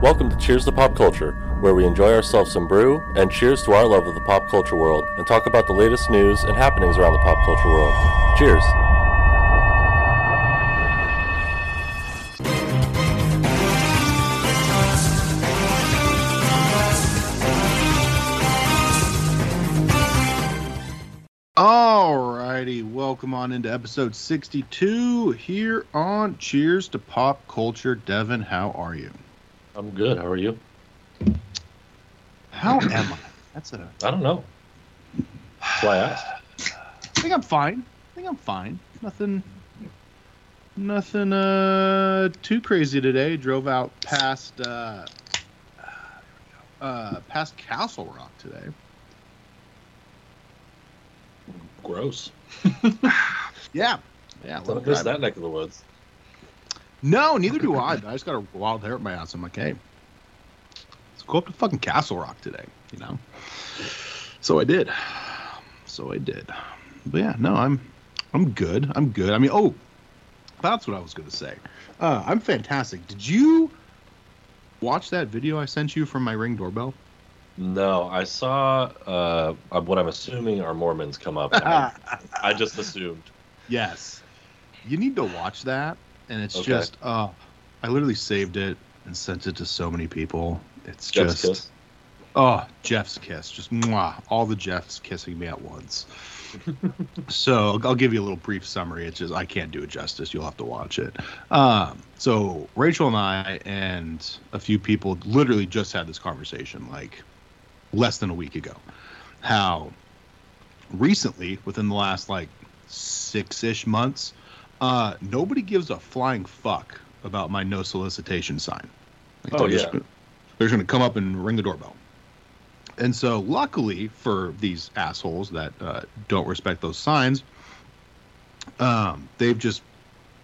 Welcome to Cheers to Pop Culture, where we enjoy ourselves some brew and cheers to our love of the pop culture world and talk about the latest news and happenings around the pop culture world. Cheers. Alrighty, welcome on into episode 62 here on Cheers to Pop Culture. Devin, how are you? I'm good. How are you? How am I? That's a. I don't know. That's why I asked. I think I'm fine. I think I'm fine. Nothing. Nothing uh too crazy today. Drove out past uh, uh past Castle Rock today. Gross. Yeah. Yeah. Don't miss that neck of the woods. No, neither do I. I just got a wild hair at my ass. I'm like, hey, let's go up to fucking Castle Rock today, you know? So I did. So I did. But yeah, no, I'm I'm good. I'm good. I mean, oh, that's what I was gonna say. Uh, I'm fantastic. Did you watch that video I sent you from my ring doorbell? No, I saw uh, uh, what I'm assuming are Mormons come up. I, I just assumed. yes. You need to watch that. And it's Okay. just uh I literally saved it and sent it to so many people. It's Jeff's just kiss. Oh, Jeff's kiss, just mwah, all the Jeffs kissing me at once. so I'll- give you a little brief summary. It's just I can't do it justice. You'll have to watch it. Um, so Rachel and I and a few people literally just had this conversation like less than a week ago. How recently, within the last like six-ish months, uh, nobody gives a flying fuck about my no solicitation sign. Like, Oh, they're just yeah. gonna- they're going to come up and ring the doorbell. And so, luckily for these assholes that uh, don't respect those signs, um, they've just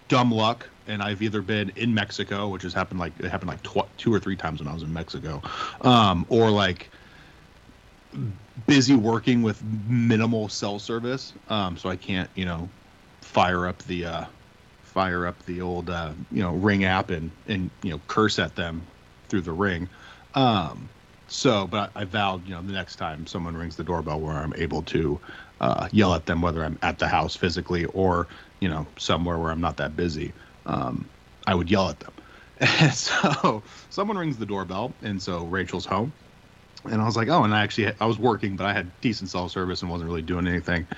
dumb luck. And I've either been in Mexico, which has happened like it happened like tw- two or three times when I was in Mexico, um, or like busy working with minimal cell service, um, so I can't, you know, fire up the uh, fire up the old uh, you know ring app and and you know curse at them through the ring. Um, so, but I, I vowed, you know, the next time someone rings the doorbell, where I'm able to uh, yell at them, whether I'm at the house physically or you know somewhere where I'm not that busy, um, I would yell at them. And so someone rings the doorbell, and so Rachel's home, and I was like, oh, and I actually I was working, but I had decent cell service and wasn't really doing anything. I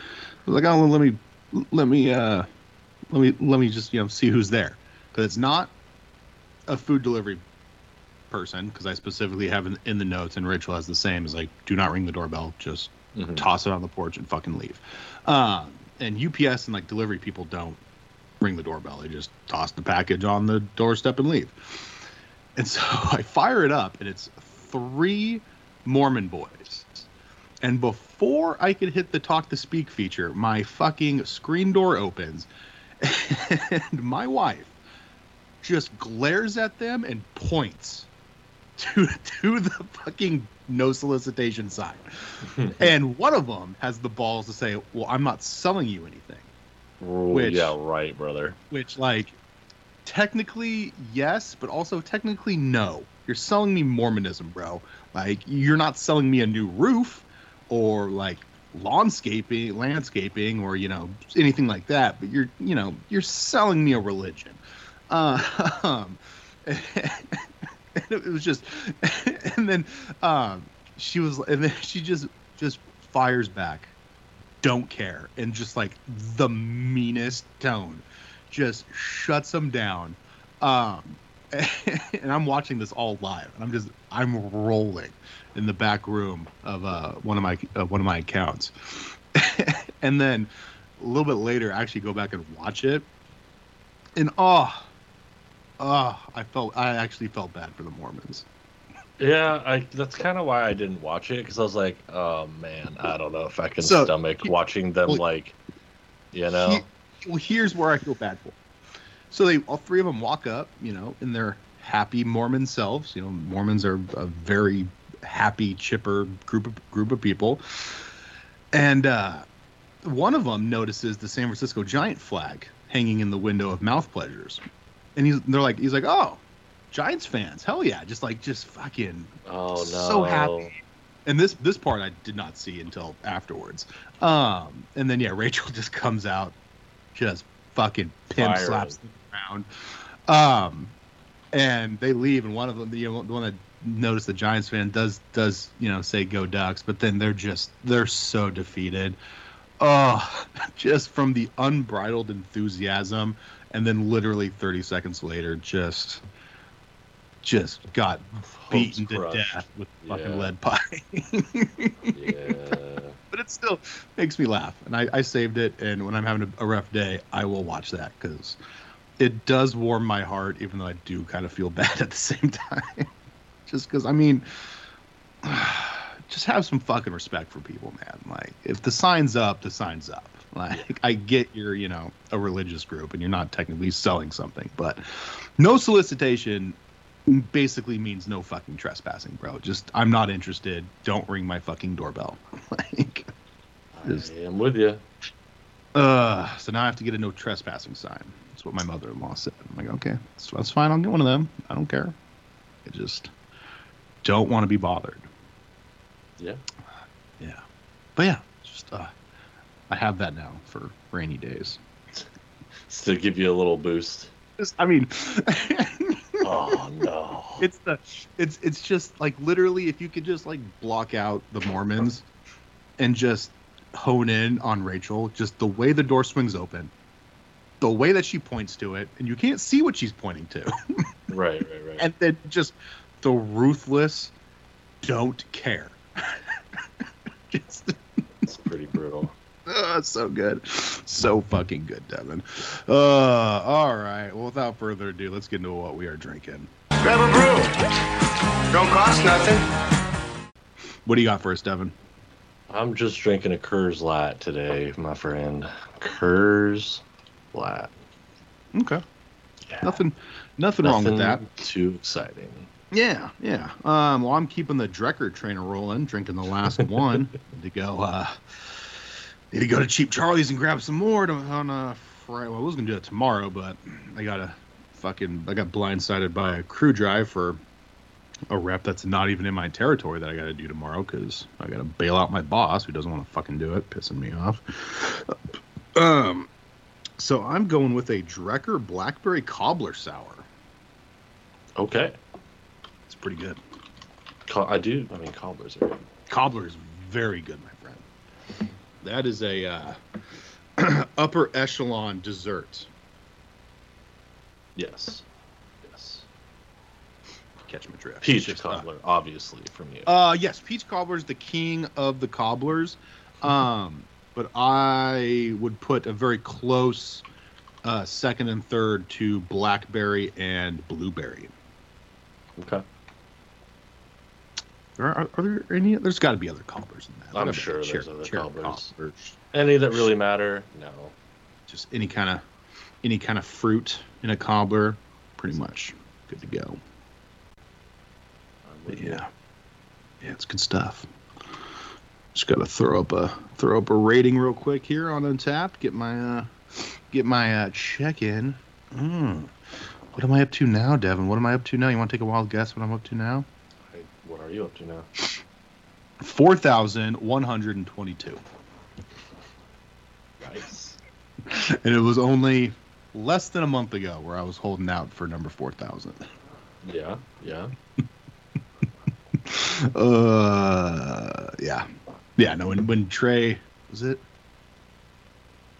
was like, oh, let me let me uh, let me let me just you know see who's there. Because it's not a food delivery person because I specifically have in, in the notes and Rachel has the same is like do not ring the doorbell. Just Mhm. toss it on the porch and fucking leave. Um, and UPS and like delivery people don't ring the doorbell. They just toss the package on the doorstep and leave. And so I fire it up and it's three Mormon boys and before I could hit the talk to speak feature my fucking screen door opens and my wife just glares at them and points to to the fucking no solicitation sign. and one of them has the balls to say, "Well, I'm not selling you anything." Ooh, Which- yeah, right, brother. Which like technically yes, but also technically no. You're selling me Mormonism, bro. Like you're not selling me a new roof or like lawnscaping, landscaping or you know, anything like that, but you're, you know, you're selling me a religion. Uh, um, and it was just and then um she was and then she just just fires back don't care and just like the meanest tone just shuts him down um and i'm watching this all live and i'm just i'm rolling in the back room of uh one of my uh, one of my accounts and then a little bit later i actually go back and watch it and oh oh i felt i actually felt bad for the mormons Yeah, I, that's kind of why I didn't watch it because I was like, oh man, I don't know if I can So, stomach watching them like, you know. He- well, here's where I feel bad for. So they all three of them walk up, you know, in their happy Mormon selves. You know, Mormons are a very happy, chipper group of group of people. And uh, one of them notices the San Francisco Giant flag hanging in the window of Mouth Pleasures, and he's they're like he's like, oh, Giants fans. Hell yeah, just like just fucking Oh no. so happy. And this this part I did not see until afterwards. Um, and then yeah, Rachel just comes out, She just fucking pin Firing. slaps them around. Um, and they leave, and one of them, the, the one that noticed the Giants fan does does you know say go Ducks, but then they're just they're so defeated. Oh, just from the unbridled enthusiasm, and then literally 30 seconds later, just just got beaten to crushed. death with fucking Yeah. lead pie. Yeah. But it still makes me laugh, and I, I saved it. And when I'm having a, rough day, I will watch that because it does warm my heart, even though I do kind of feel bad at the same time. just because, I mean, just have some fucking respect for people, man. Like, if the sign's up, the sign's up. Like, I get you're, you know, a religious group and you're not technically selling something, but no solicitation basically means no fucking trespassing, bro. Just, I'm not interested. Don't ring my fucking doorbell. like, Just- I am with you. uh, so now I have to get a no trespassing sign. That's what my mother-in-law said. I'm like, okay, that's, that's fine. I'll get one of them. I don't care. I just don't want to be bothered. Yeah. Yeah, but yeah, just uh, I have that now for rainy days. Still give you a little boost. Just, I mean, Oh no. it's the, it's it's just like literally, if you could just like block out the Mormons, and just hone in on Rachel, just the way the door swings open, the way that she points to it, and you can't see what she's pointing to. right, right, right. and then just the ruthless don't care. just it's pretty brutal. uh, so good, so fucking good, Devin. Uh, all right. Well, without further ado, let's get into what we are drinking. Grab a brew. Don't cost nothing. What do you got for us, Devin? I'm just drinking a Coors Light today, my friend. Coors Light. Okay. Yeah. Nothing, nothing, wrong with that. Too exciting. Yeah, yeah. Um, well, I'm keeping the Drekker trainer rolling, drinking the last one to go. Uh, need to go to Cheap Charlie's and grab some more to, on uh, Friday. Well, I was gonna do it tomorrow, but I got a fucking. I got blindsided by a crew drive for a rep that's not even in my territory that I got to do tomorrow because I got to bail out my boss who doesn't want to fucking do it, pissing me off. Um, so I'm going with a Drekker Blackberry Cobbler Sour. Okay. It's pretty good. Co- I do. I mean, cobblers are good. Cobbler is very good, my friend. That is a uh, upper echelon dessert. Yes. Catch my drift. Peach uh, cobbler, obviously, from you. Uh, yes, peach cobbler is the king of the cobblers. Um, but I would put a very close uh, second and third to blackberry and blueberry. okay. Are, are, are there any? There's got to be other cobblers in that. I'm sure cherry- there's other cherry cobblers. cobblers. Any that really matter? No. Just any kind of any kind of fruit in a cobbler, pretty much good to go. You. Yeah, yeah, it's good stuff. Just gotta throw up a throw up a rating real quick here on Untappd. Get my uh, get my uh, check in. Mm. What am I up to now, Devin? What am I up to now? You want to take a wild guess what I'm up to now? Hey, What are you up to now? Four thousand one hundred and twenty-two, Nice. and it was only less than a month ago where I was holding out for number four thousand. Yeah. Yeah. Uh, yeah, yeah. No, when when Trey was it?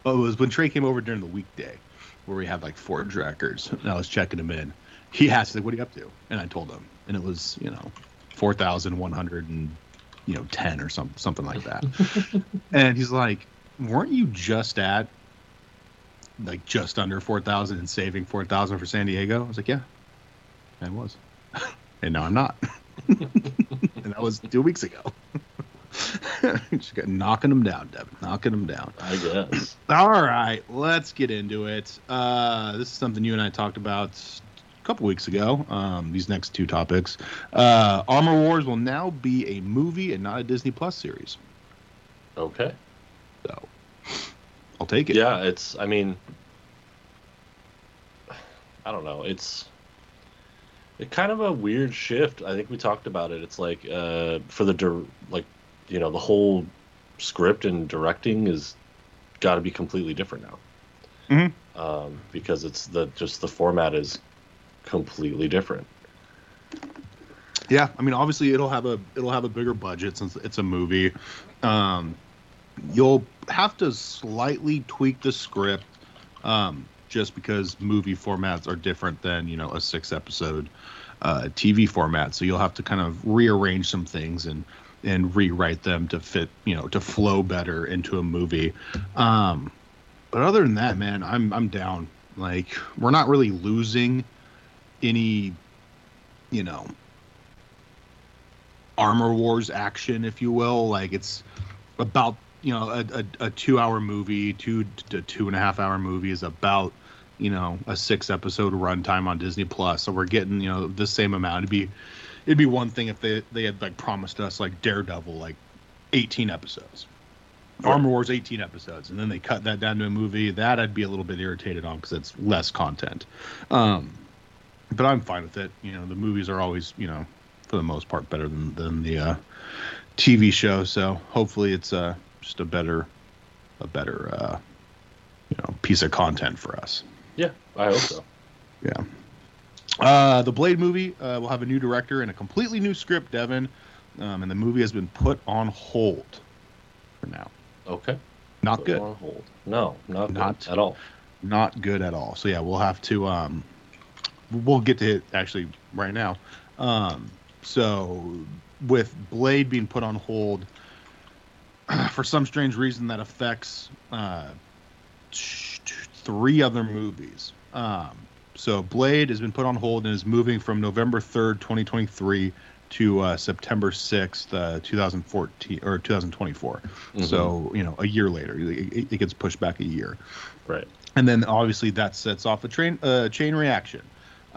Oh, it was when Trey came over during the weekday, where we had like four trackers, and I was checking him in. He asked, like, "What are you up to?" And I told him, and it was you know, four thousand one hundred and you know ten or some something like that. and he's like, "Weren't you just at like just under four thousand and saving four thousand for San Diego?" I was like, "Yeah, I was," and now I'm not and that was two weeks ago. Just got knocking them down, Devin. Knocking them down. I guess. All right, let's get into it. Uh, this is something you and I talked about a couple weeks ago. Um, these next two topics. Uh, Armor Wars will now be a movie and not a Disney Plus series. Okay. So I'll take it. Yeah, it's. I mean, I don't know. It's. It kind of a weird shift. I think we talked about it. It's like uh, for the dir- like, you know, the whole script and directing is got to be completely different now. Mhm. Um, because it's the just the format is completely different. Yeah, I mean, obviously it'll have a it'll have a bigger budget since it's a movie. Um, you'll have to slightly tweak the script, um, just because movie formats are different than you know a six episode uh, TV format. So you'll have to kind of rearrange some things and and rewrite them to fit you know to flow better into a movie. Um, but other than that, man, I'm I'm down. Like we're not really losing any, you know, armor wars action if you will like it's about you know a, a, a two hour movie two to two and a half hour movie is about you know a six episode runtime on disney plus. So we're getting you know the same amount. It'd be it'd be one thing if they they had like promised us like daredevil like 18 episodes. Right. armor wars 18 episodes. And then they cut that down to a movie. That i'd be a little bit irritated on because it's less content. Um but i'm fine with it. You know the movies are always you know for the most part better than than the uh, TV show. So hopefully it's uh, just a better a better uh, you know piece of content for us. Yeah, I hope so. Yeah. Uh, the Blade movie uh, will have a new director and a completely new script, Devin, um, and the movie has been put on hold for now. Okay. Not Put good. On hold. No, not Not- good at all. not good at all. So yeah, we'll have to um we'll get to it actually right now. Um so with Blade being put on hold for some strange reason that affects uh three other movies. Um so Blade has been put on hold and is moving from November 3rd, 2023 to uh, September 6th, uh, 2014 or 2024. Mhm. So, you know, a year later, it, it gets pushed back a year right. and then obviously that sets off a train uh, chain reaction.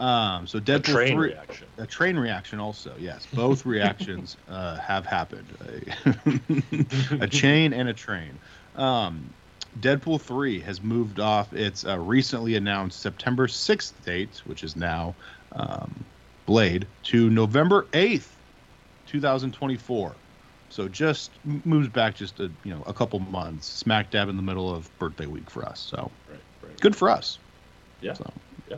Um, so A Deadpool train three, reaction. a train reaction also. Yes, both reactions uh, have happened. A, a chain and a train. Um, Deadpool three has moved off its uh, recently announced September sixth date, which is now um, Blade, to November eighth, two thousand twenty four. So just moves back just a you know a couple months, smack dab in the middle of birthday week for us. So Right. Right. good for us. Yeah. So, Yeah.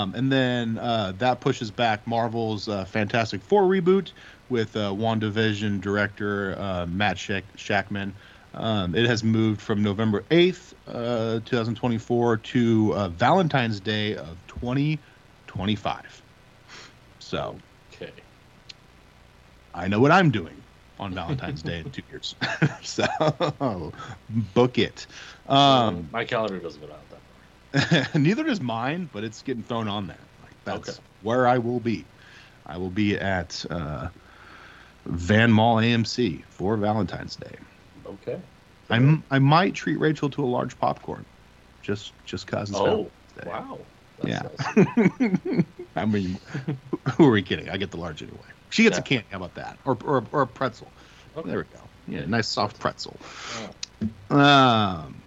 Um, and then uh, that pushes back Marvel's uh, Fantastic Four reboot with uh, WandaVision director uh, Matt Shack- Shakman. Um, it has moved from November 8th, uh, 2024 to uh, Valentine's Day of 2025. So Okay. I know what I'm doing on Valentine's Day in two years. so book it. Um, my calendar doesn't go out. Neither does mine, but it's getting thrown on there. Like that's Okay. where I will be. I will be at uh, Van Mall AMC for Valentine's Day. Okay. I'm I might treat Rachel to a large popcorn, just just cause it's Oh, Valentine's Day. wow. That's Yeah. nice. I mean, who are we kidding? I get the large anyway. She gets a Yeah. candy. How about that? Or or, or a pretzel. Okay. There we go. Yeah, nice soft pretzel. Um,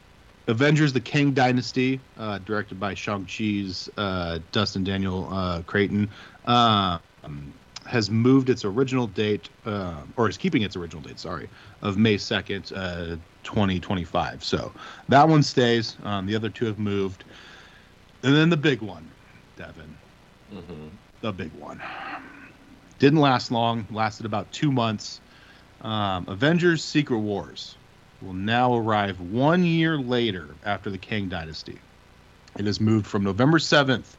Avengers: The Kang Dynasty, uh, directed by Shang Chi's uh, Destin Daniel uh, Cretton, um, has moved its original date, uh, or is keeping its original date. Sorry, of May second, uh, twenty twenty five. So that one stays. Um, the other two have moved, and then the big one, Devin, Mhm. the big one. Didn't last long. Lasted about two months. Um, Avengers: Secret Wars will now arrive one year later after the Kang Dynasty. It has moved from November seventh,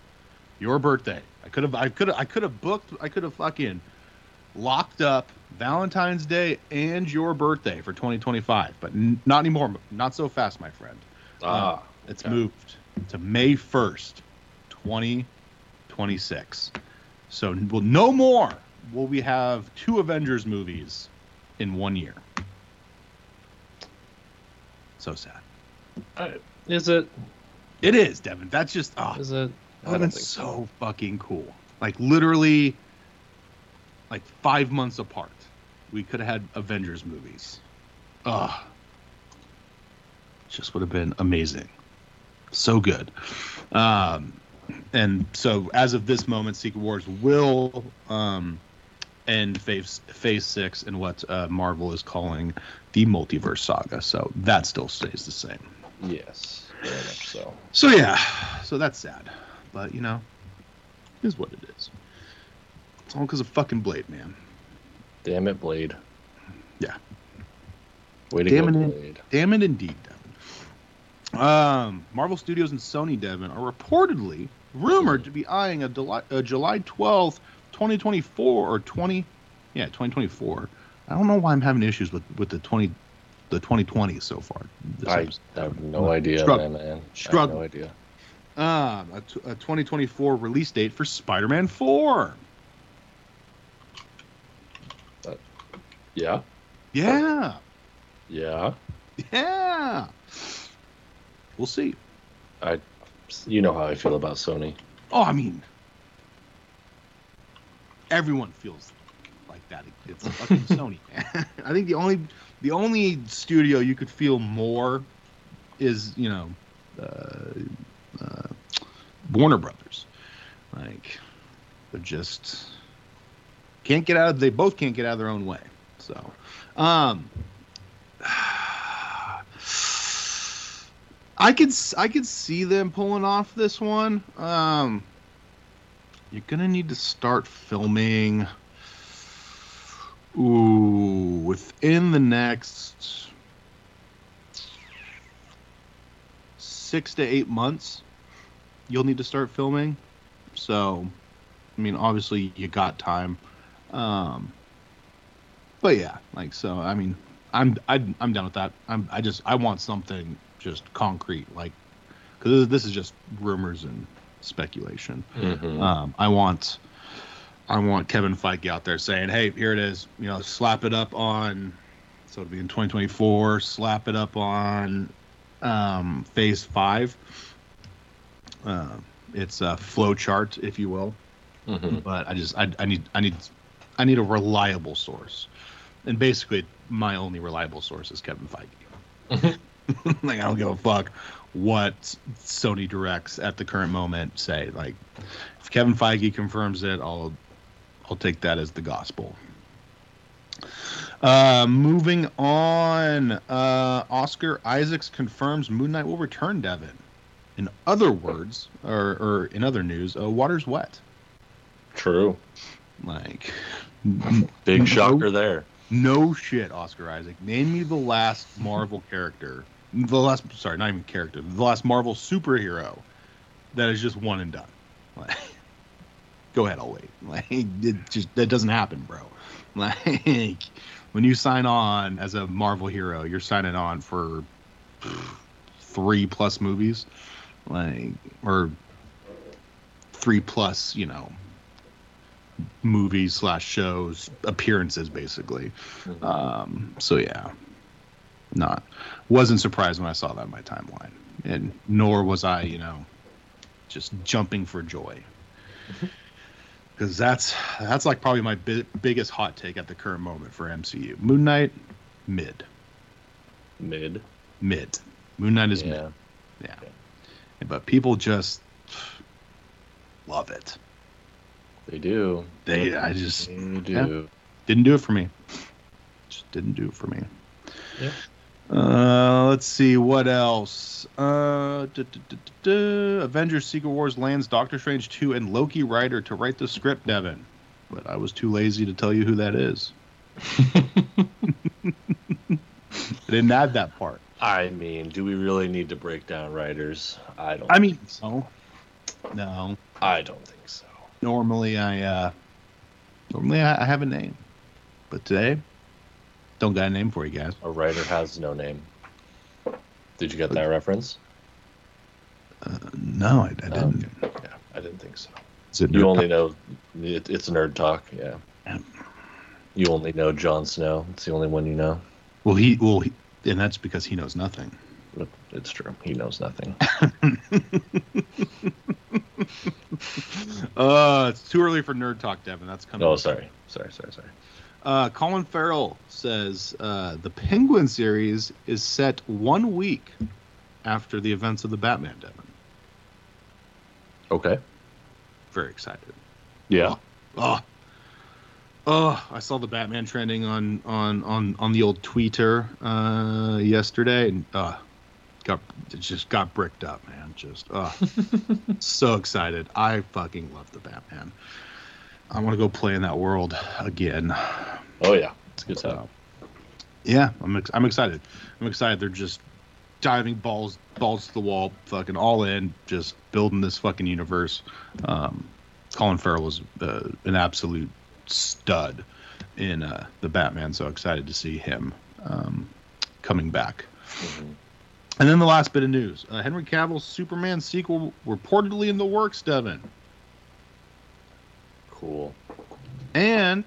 your birthday. I could have, I could have, I could have booked, I could have fucking locked up Valentine's Day and your birthday for 2025, but n- not anymore. Not so fast, my friend. Ah. It's okay. moved to May 1st, 2026. So, well, no more will we have two Avengers movies in one year. So sad. I- Is it? It is, Devin. That's just, oh, Is it? that would have so fucking cool. Like, literally, like five months apart, we could have had Avengers movies. Ugh. Just would have been amazing. So good. Um, and so as of this moment, Secret Wars will um, end Phase Phase Six in what uh, Marvel is calling the Multiverse Saga. So that still stays the same. Yes, so. So yeah, so that's sad, but you know, is what it is. It's all because of fucking Blade, man. Damn it, Blade. Yeah. Way to Damn go, it. Blade. Damn it, indeed, Devin. Um, Marvel Studios and Sony, Devin, are reportedly rumored to be eyeing a, July, a July 12th, 2024 or 20, yeah, 2024. I don't know why I'm having issues with with the 20, the 2020 so far. This I have no idea, Strugg- man. man. I have struggle. no idea. Um, a, t- a 2024 release date for Spider-Man 4. Yeah, Yeah, yeah. yeah. We'll see. I, you know how I feel about Sony. Oh, I mean, everyone feels like that. It's fucking Sony. I think the only the only studio you could feel more is you know uh, uh, Warner Brothers. Like they're just can't get out. Of, they both can't get out of their own way. So, um, I could I could see them pulling off this one. Um, you're gonna need to start filming. Ooh, within the next six to eight months, you'll need to start filming. So, I mean, obviously you got time. Um, but yeah, like so. I mean, I'm I, I'm done with that. I'm I just I want something just concrete, like because this is just rumors and speculation. Mhm. Um, I want I want Kevin Feige out there saying, "Hey, here it is. You know, slap it up on." So it'll be in 2024. Slap it up on um, Phase Five. Uh, it's a flow chart, if you will Mhm. but I just I, I need I need I need a reliable source, and basically my only reliable source is Kevin Feige. like I don't give a fuck what Sony directs at the current moment say. Like if Kevin Feige confirms it, I'll I'll take that as the gospel. Uh, moving on, uh, Oscar Isaacs confirms Moon Knight will return. Devin. In other words, or, or in other news, uh, water's wet. True. Like, Big No. shocker there. no shit, Oscar Isaac. Name me the last Marvel character, the last, sorry, not even character, the last Marvel superhero that is just one and done. Like, go ahead, I'll wait. Like, it just that doesn't happen, bro. Like, when you sign on as a Marvel hero, you're signing on for three plus movies, like, or three plus, you know, movies slash shows appearances basically Mhm. um so yeah not wasn't surprised when i saw that in my timeline and nor was i you know just jumping for joy because that's that's like probably my bi- biggest hot take at the current moment for mcu moon knight mid Mid. mid moon knight is mid Yeah. yeah but people just love it They do. They- I just- They do. didn't do it for me. Just didn't do it for me. Yeah. Uh, let's see what else. Uh, duh, duh, duh. Avengers: Secret Wars lands Doctor Strange 2 and Loki writer to write the script, Devin. But I was too lazy to tell you who that is. I didn't add that part. I mean, do we really need to break down writers? I don't. I mean, no, no. I don't think so. Normally, I uh, normally I I have a name, but today, don't got a name for you guys. A writer has no name. Did you get that reference? Uh, no, I, I didn't. Okay. Yeah, I didn't think so. Is it You only know it, it's nerd talk. Yeah. Yeah. You only know Jon Snow. It's the only one you know. Well, he well, he, and that's because he knows nothing. It's true. He knows nothing. Uh, it's too early for nerd talk, Devin. That's coming. Oh, sorry. Sorry. Sorry. Sorry. Uh, Colin Farrell says uh, the Penguin series is set one week after the events of the Batman, Devin. Okay. Very excited. Yeah. Oh, oh! I saw the Batman trending on on on on the old Twitter uh, yesterday, and uh, got it just got bricked up, man. Just uh, so excited. I fucking love the Batman. I want to go play in that world again. Oh yeah. It's a good time. So, yeah, I'm ex- I'm excited. I'm excited. They're just diving balls balls to the wall, fucking all in, just building this fucking universe. Um, Colin Farrell is uh, an absolute stud in uh, the Batman, so excited to see him um, coming back. Mhm. And then the last bit of news: uh, Henry Cavill's Superman sequel reportedly in the works, Devin. Cool. And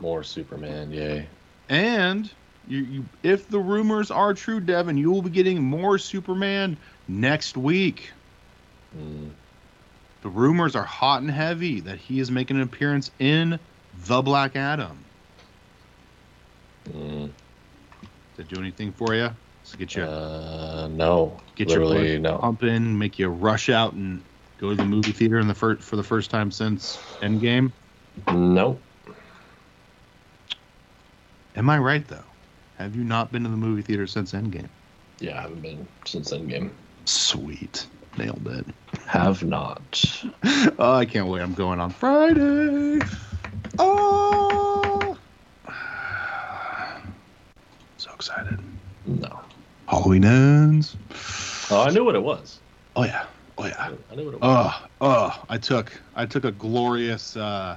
More Superman. Yay. And you, you, if the rumors are true, Devin, you will be getting more Superman next week. Mm. The rumors are hot and heavy that he is making an appearance in The Black Adam. Mm. Does that do anything for you? It get you Uh, no. get your blood no. pumping, make you rush out and go to the movie theater in the first for the first time since Endgame? No. Am I right though? Have you not been to the movie theater since Endgame? Yeah, I haven't been since Endgame. Sweet, nailed it. Have not. oh, I can't wait. I'm going on Friday. Oh, so excited. No. Halloween ends. Oh, I knew what it was. Oh yeah. Oh yeah. I what it was. Oh, oh, I took I took a glorious uh,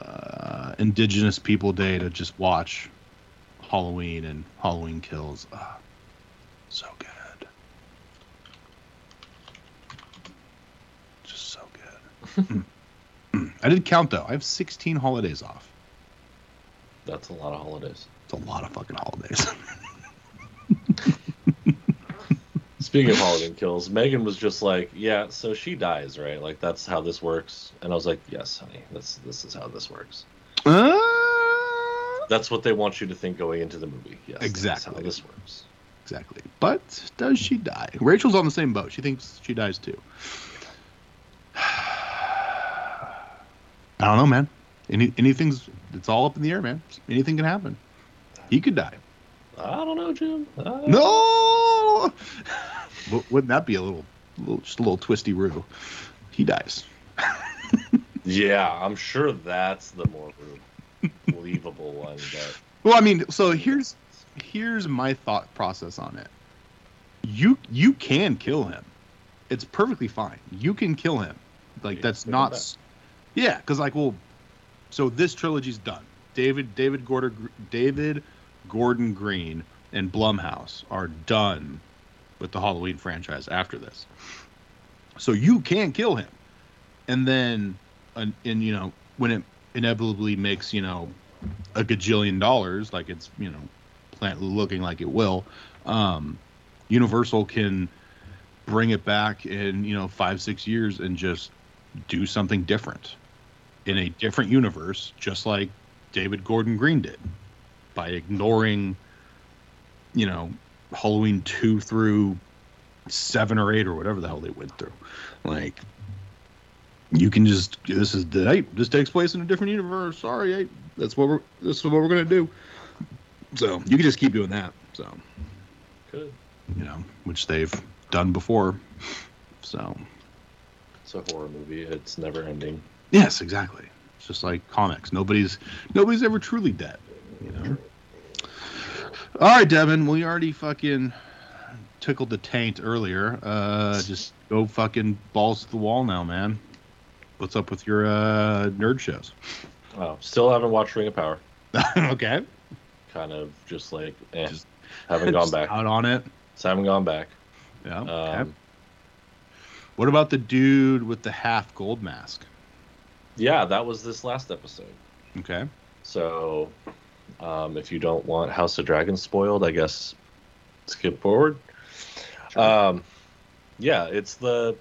uh, Indigenous People Day to just watch Halloween and Halloween Kills. Ah, so good, just so good. Mm. Mm. I did count though. I have 16 holidays off. That's a lot of holidays. It's a lot of fucking holidays. Speaking of Halloween kills, Megan was just like, "Yeah, so she dies, right? Like that's how this works." And I was like, "Yes, honey. This this is how this works. Uh, That's what they want you to think going into the movie. Yes, That's Exactly. how this works. exactly. But does she die? Rachel's on the same boat. She thinks she dies too. I don't know, man. Any anything's it's all up in the air, man. Anything can happen. He could die. I don't know, Jim. Uh, No. Wou- Wouldn't that be a little, little just a little twisty roo? He dies. Yeah, I'm sure that's the more believable one. But Well, I mean, so here's here's my thought process on it. You you can kill him. It's perfectly fine. You can kill him. Like Yeah, that's not. back. Yeah, because like, well, so this trilogy's done. David David Gordon David Gordon Green and Blumhouse are done with the Halloween franchise after this. So you can kill him, and then, and, and you know when it inevitably makes you know a gajillion dollars, like it's you know plant looking like it will, um, Universal can bring it back in you know five six years and just do something different in a different universe, just like David Gordon Green did by ignoring you know Halloween two through seven or eight or whatever the hell they went through, like. You can just this is the hey, this takes place in a different universe. Sorry, hey, that's what we're this is what we're gonna do. So you can just keep doing that. So good. you know, which they've done before. So It's a horror movie. It's never ending. yes, exactly. It's just like comics. Nobody's nobody's ever truly dead. You know. All right, Devin. We already fucking tickled the taint earlier. Uh, just go fucking balls to the wall now, man. What's up with your uh, nerd shows? Oh, still haven't watched Ring of Power. okay. Kind of just like, eh, Just- haven't gone back. Out on it. So haven't gone back. Yeah. okay. Um, What about the dude with the half gold mask? yeah, that was this last episode. Okay. So, um, if you don't want House of Dragons spoiled, I guess skip forward. Um, yeah, it's the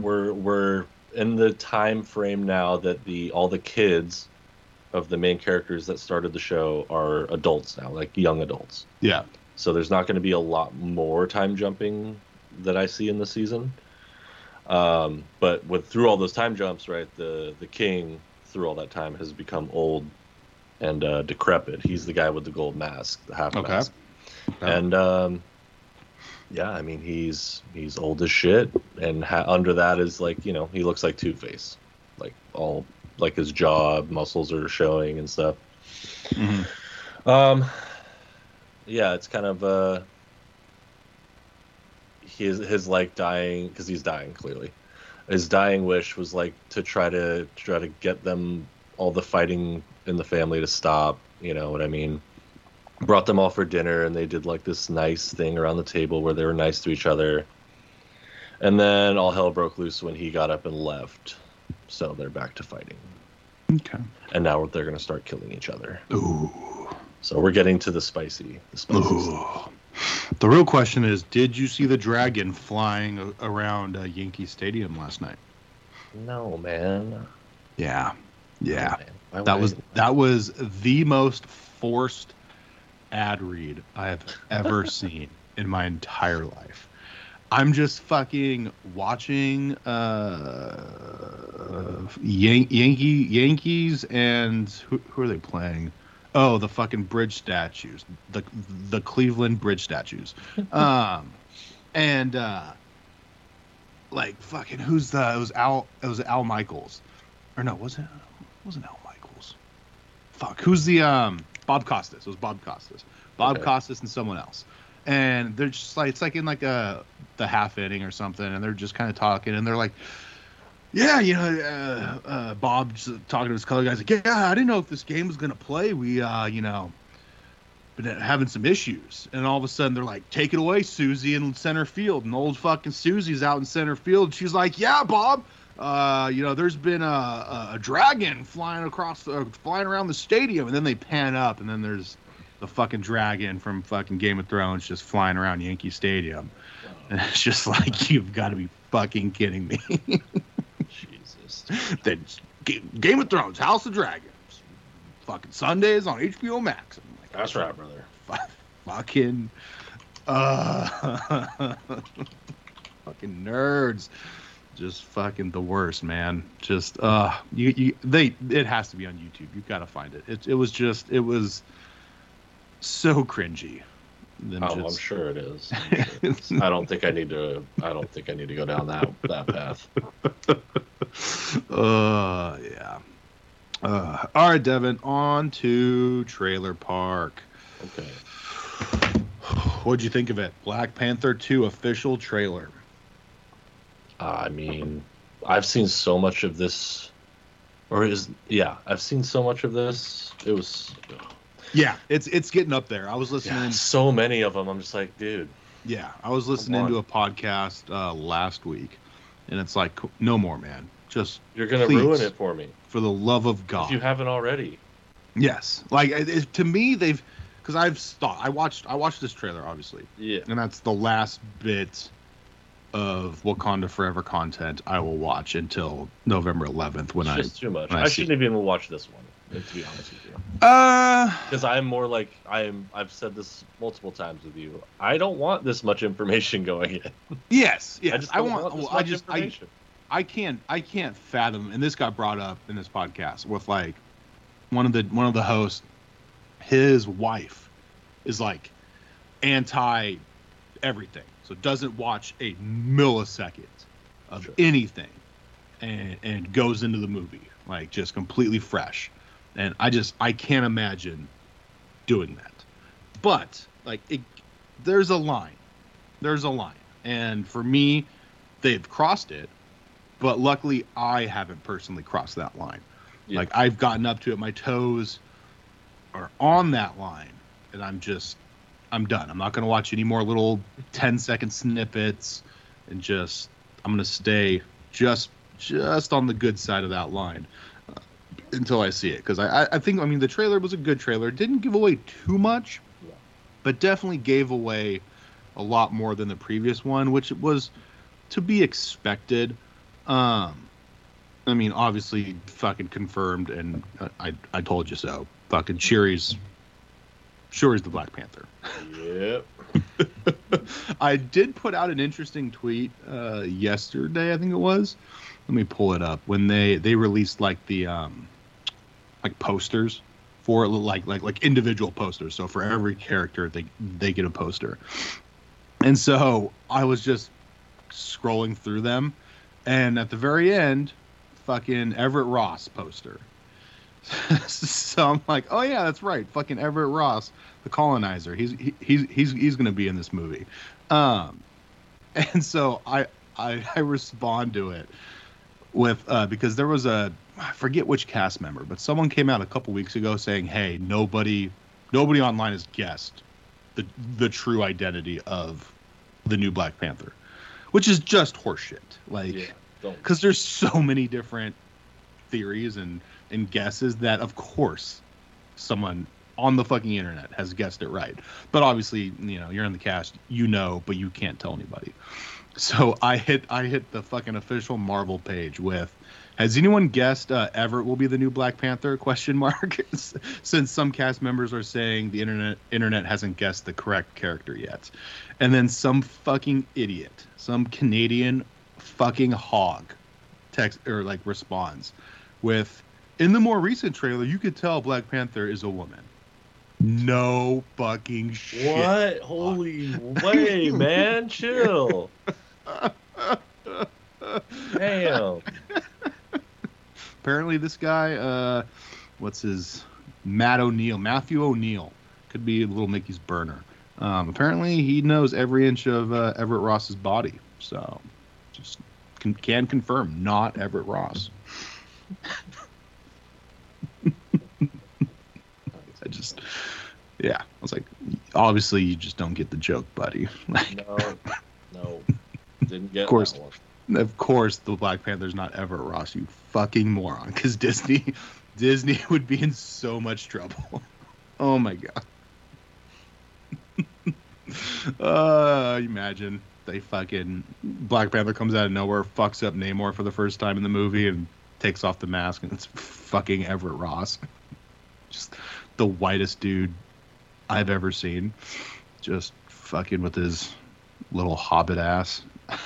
we're we're in the time frame now that the all the kids of the main characters that started the show are adults now, like young adults. Yeah. So there's not going to be a lot more time jumping that I see in the season. Um, but with through all those time jumps, right, the the king through all that time has become old and uh, decrepit. He's the guy with the gold mask, the half Okay. mask. And um, yeah, I mean he's he's old as shit, and ha- under that is like you know he looks like Two Face, like all like his jaw muscles are showing and stuff. Mhm. Um, yeah, it's kind of uh, his his like dying because he's dying clearly. His dying wish was like to try to try to get them all the fighting in the family to stop. You know what I mean? Brought them all for dinner, and they did like this nice thing around the table where they were nice to each other. And then all hell broke loose when he got up and left. So they're back to fighting, Okay. and now they're gonna start killing each other. Ooh. So we're getting to the spicy, the spicy. Ooh. The real question is, did you see the dragon flying around uh, Yankee Stadium last night? No, man. Yeah. Yeah. Man. That was that was the most forced ad read I have ever seen in my entire life. I'm just fucking watching uh Yan- Yankee Yankees and who, who are they playing? Oh, the fucking bridge statues. The the Cleveland bridge statues. Um and uh like fucking who's the it was Al it was Al Michaels. Or no, was it it wasn't Al. Fuck, who's the um Bob Costas? It was Bob Costas. Bob Okay. Costas and someone else. And they're just like it's like in like a the half inning or something, and they're just kind of talking, and they're like, "Yeah, you know, uh, uh, Bob's talking to his color guys like, yeah, I didn't know if this game was gonna play. We, uh, you know, been having some issues." And all of a sudden, they're like, "Take it away, Susie, in center field." And old fucking Susie's out in center field. She's like, "Yeah, Bob, uh, you know, there's been a, a, a dragon flying across, uh, flying around the stadium." And then they pan up, and then there's the fucking dragon from fucking Game of Thrones just flying around Yankee Stadium. And it's just like, you've got to be fucking kidding me. Jesus. then Game of Thrones, House of Dragons, fucking Sundays on HBO Max. Like, That's right, brother. fucking, uh, fucking nerds. Just fucking the worst, man. Just uh, you, you they it has to be on YouTube. You've got to find it. It it was just it was so cringy. Them Oh, I'm sure it is. Sure. I don't think I need to. I don't think I need to go down that that path. uh, yeah. Uh, all right, Devin. On to Trailer Park. Okay. What'd you think of it? Black Panther 2 official trailer. Uh, I mean, I've seen so much of this, or is yeah, I've seen so much of this. It was Yeah, it's it's getting up there. I was listening. yeah, so many of them. I'm just like, dude. Yeah, I was listening to a podcast uh, last week, and it's like, no more, man. Just You're gonna ruin it for me for the love of if God. you haven't already. yes, like it- to me, they've because I've thought I watched I watched this trailer obviously, Yeah. and that's the last bit of Wakanda Forever content I will watch until November 11th when It's I just too much. I I, shouldn't even watch this one. To be honest with you, uh because I'm more like I'm. I've said this multiple times with you. I don't want this much information going in. yes yes I just I want, want, well, I just I. I can't I can't fathom and this got brought up in this podcast with like one of the one of the hosts his wife is like anti everything so doesn't watch a millisecond of Sure. anything and and goes into the movie like just completely fresh and I just I can't imagine doing that but like it there's a line there's a line and for me they've crossed it but luckily I haven't personally crossed that line. Yeah. Like I've gotten up to it, my toes are on that line, and I'm just, I'm done. I'm not gonna watch any more little 10 second snippets, and just, I'm gonna stay just, just on the good side of that line uh, until I see it. Because I, I, think, I mean, the trailer was a good trailer. It didn't give away too much, Yeah. but definitely gave away a lot more than the previous one, which was to be expected. Um, I mean, obviously, fucking confirmed, and uh, I I told you so. Fucking Shuri's he's the Black Panther. Yep. I did put out an interesting tweet uh, yesterday, I think it was. Let me pull it up. When they they released like the um like posters for like like like individual posters. So for every character, they they get a poster. And so I was just scrolling through them, and at the very end, fucking Everett Ross poster. so I'm like, oh yeah, that's right, fucking Everett Ross, the colonizer. He's he, he's he's he's gonna be in this movie. Um, and so I I, I respond to it with uh, because there was a I forget which cast member, but someone came out a couple weeks ago saying, hey, nobody nobody online has guessed the the true identity of the new Black Panther, which is just horseshit. Like, Yeah, because there's so many different theories and and guesses that of course someone on the fucking internet has guessed it right. But obviously you know you're in the cast you know but you can't tell anybody. So i hit i hit the fucking official marvel page with has anyone guessed uh, everett will be the new black panther? question mark. Since some cast members are saying the internet internet hasn't guessed the correct character yet. And then some fucking idiot some canadian fucking hog text or like responds with in the more recent trailer you could tell black panther is a woman no fucking shit What? Holy way, man! Chill. Damn. apparently this guy uh what's his matt o'neill matthew o'neill could be a little mickey's burner um apparently he knows every inch of uh, everett ross's body so just can, can confirm not everett ross i just yeah i was like obviously you just don't get the joke buddy like No, no, didn't get Of course. Of course, the Black Panther's not Everett Ross, you fucking moron. Because Disney, Disney would be in so much trouble. Oh my god. uh, imagine they fucking Black Panther comes out of nowhere, fucks up Namor for the first time in the movie, and takes off the mask, and it's fucking Everett Ross. Just the whitest dude I've ever seen. Just fucking with his little hobbit ass.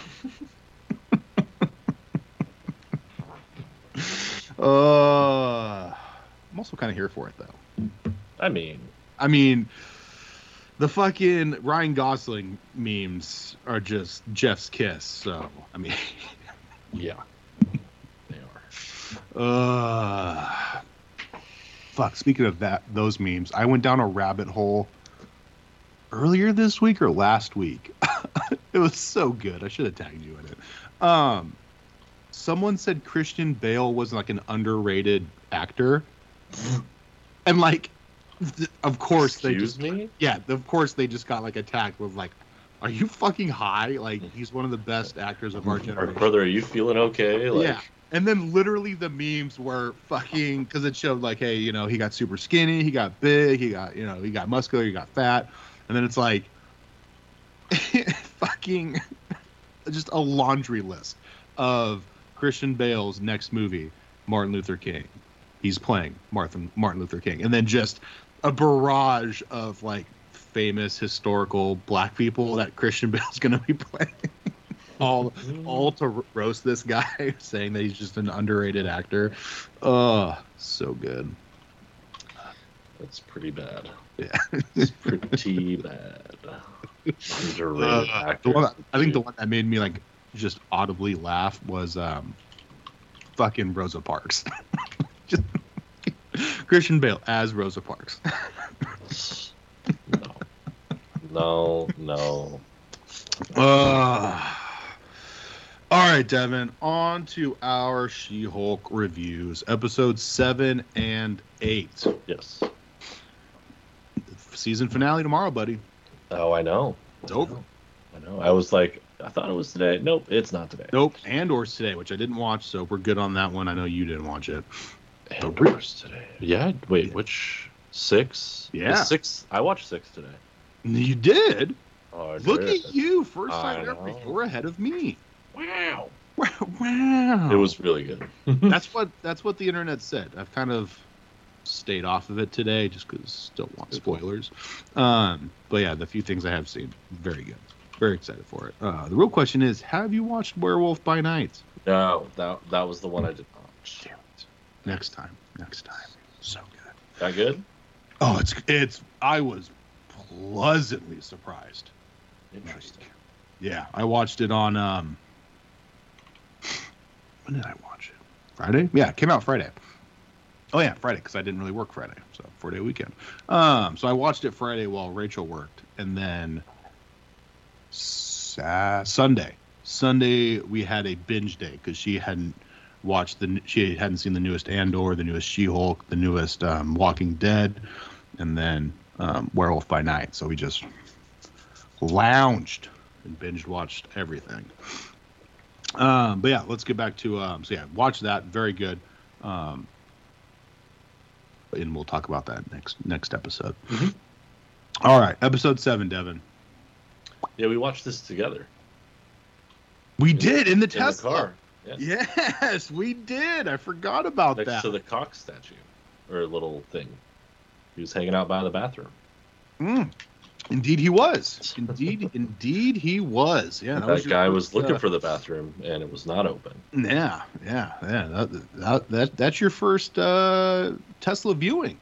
Uh, I'm also kind of here for it though. I mean, I mean, the fucking Ryan Gosling memes are just Jeff's kiss. So I mean, yeah, they are. uh, fuck. Speaking of that, those memes, I went down a rabbit hole earlier this week or last week. it was so good. I should have tagged you in it. Um, someone said Christian Bale was like an underrated actor, and like, th- of course they just me. yeah, of course they just got like attacked with like, are you fucking high? Like he's one of the best actors of our generation. brother, are you feeling okay? Like, yeah. And then literally the memes were fucking because it showed like, hey, you know, he got super skinny, he got big, he got, you know, he got muscular, he got fat, and then it's like, fucking, just a laundry list of Christian Bale's next movie, Martin Luther King. He's playing Martin Martin Luther King, and then just a barrage of like famous historical black people that Christian Bale's gonna be playing. all all to roast this guy, saying that he's just an underrated actor. Oh, so good. That's pretty bad. Yeah. It's pretty bad. Underrated Uh, actor. that- I think the one that made me like just audibly laugh was um, fucking Rosa Parks. just Christian Bale as Rosa Parks. no, no, no. Uh, all right, Devin. On to our She-Hulk reviews, episodes seven and eight. Yes. Season finale tomorrow, buddy. Oh, I know. It's over. I know. I was like, I thought it was today. Nope, it's not today. Nope. Andor's today, which I didn't watch, so we're good on that one. I know you didn't watch it. Andor's today. Yeah. Wait, Yeah. which six? The Yeah. six. I watched six today. You did. Oh, Look did. at you, first I time ever. know. You're ahead of me. Wow. Wow. It was really good. that's what that's what the internet said. I've kind of stayed off of it today just because don't want spoilers. Um, but yeah, the few things I have seen, very good. Very excited for it. Uh, the real question is, have you watched Werewolf by Night? No, that that was the one I did not. watch. Damn it. Next time. Next time. So good. That good? Oh, it's it's. I was pleasantly surprised. Interesting. Yeah, I watched it on. um When did I watch it? Friday. Yeah, it came out Friday. Oh yeah, Friday because I didn't really work Friday, so four day weekend. Um, so I watched it Friday while Rachel worked, and then sa- Sunday. Sunday we had a binge day because she hadn't watched the she hadn't seen the newest Andor, the newest She Hulk, the newest um, Walking Dead, and then um, Werewolf by Night. So we just lounged and binge watched everything. Um, but yeah, let's get back to um, so yeah, watch that. Very good. Um, and we'll talk about that next next episode. Mhm. All right, episode seven, Devin. Yeah, we watched this together We did in the in Tesla. the car. Yeah. Yes, we did. I forgot about Next that. to the cock statue or little thing. He was hanging out by the bathroom. Mm. Indeed, he was. Indeed, indeed, he was. Yeah, that was your guy was looking uh, for the bathroom and it was not open. Yeah, yeah, yeah. That, that, that that's your first uh, Tesla viewing.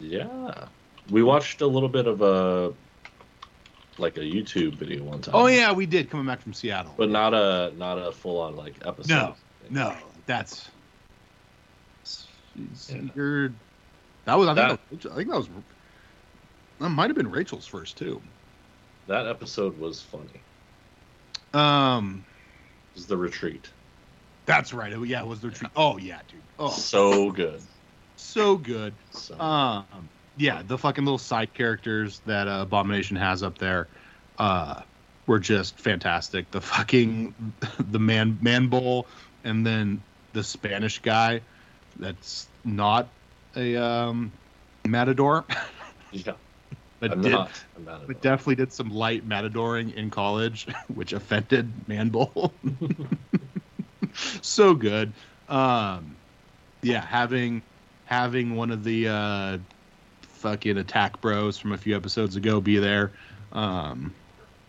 Yeah. We watched a little bit of a like a YouTube video one time. Oh yeah, we did coming back from Seattle. But not a not a full on like episode. No, no, that's Yeah. you're. That was I think, That- that was, I think that was that might have been Rachel's first too. That episode was funny. Um, It was the retreat. that's right. Yeah, it was the retreat. Oh yeah, dude. Oh, So good. so good. So Um, yeah, the fucking little side characters that uh, Abomination has up there, uh, were just fantastic. The fucking the man man bull, and then the Spanish guy, that's not a um, matador, yeah. But I'm did not. But definitely did some light matadoring in college, which offended Manbull. so good. Um, yeah, having having one of the uh, fucking attack bros from a few episodes ago be there. Um,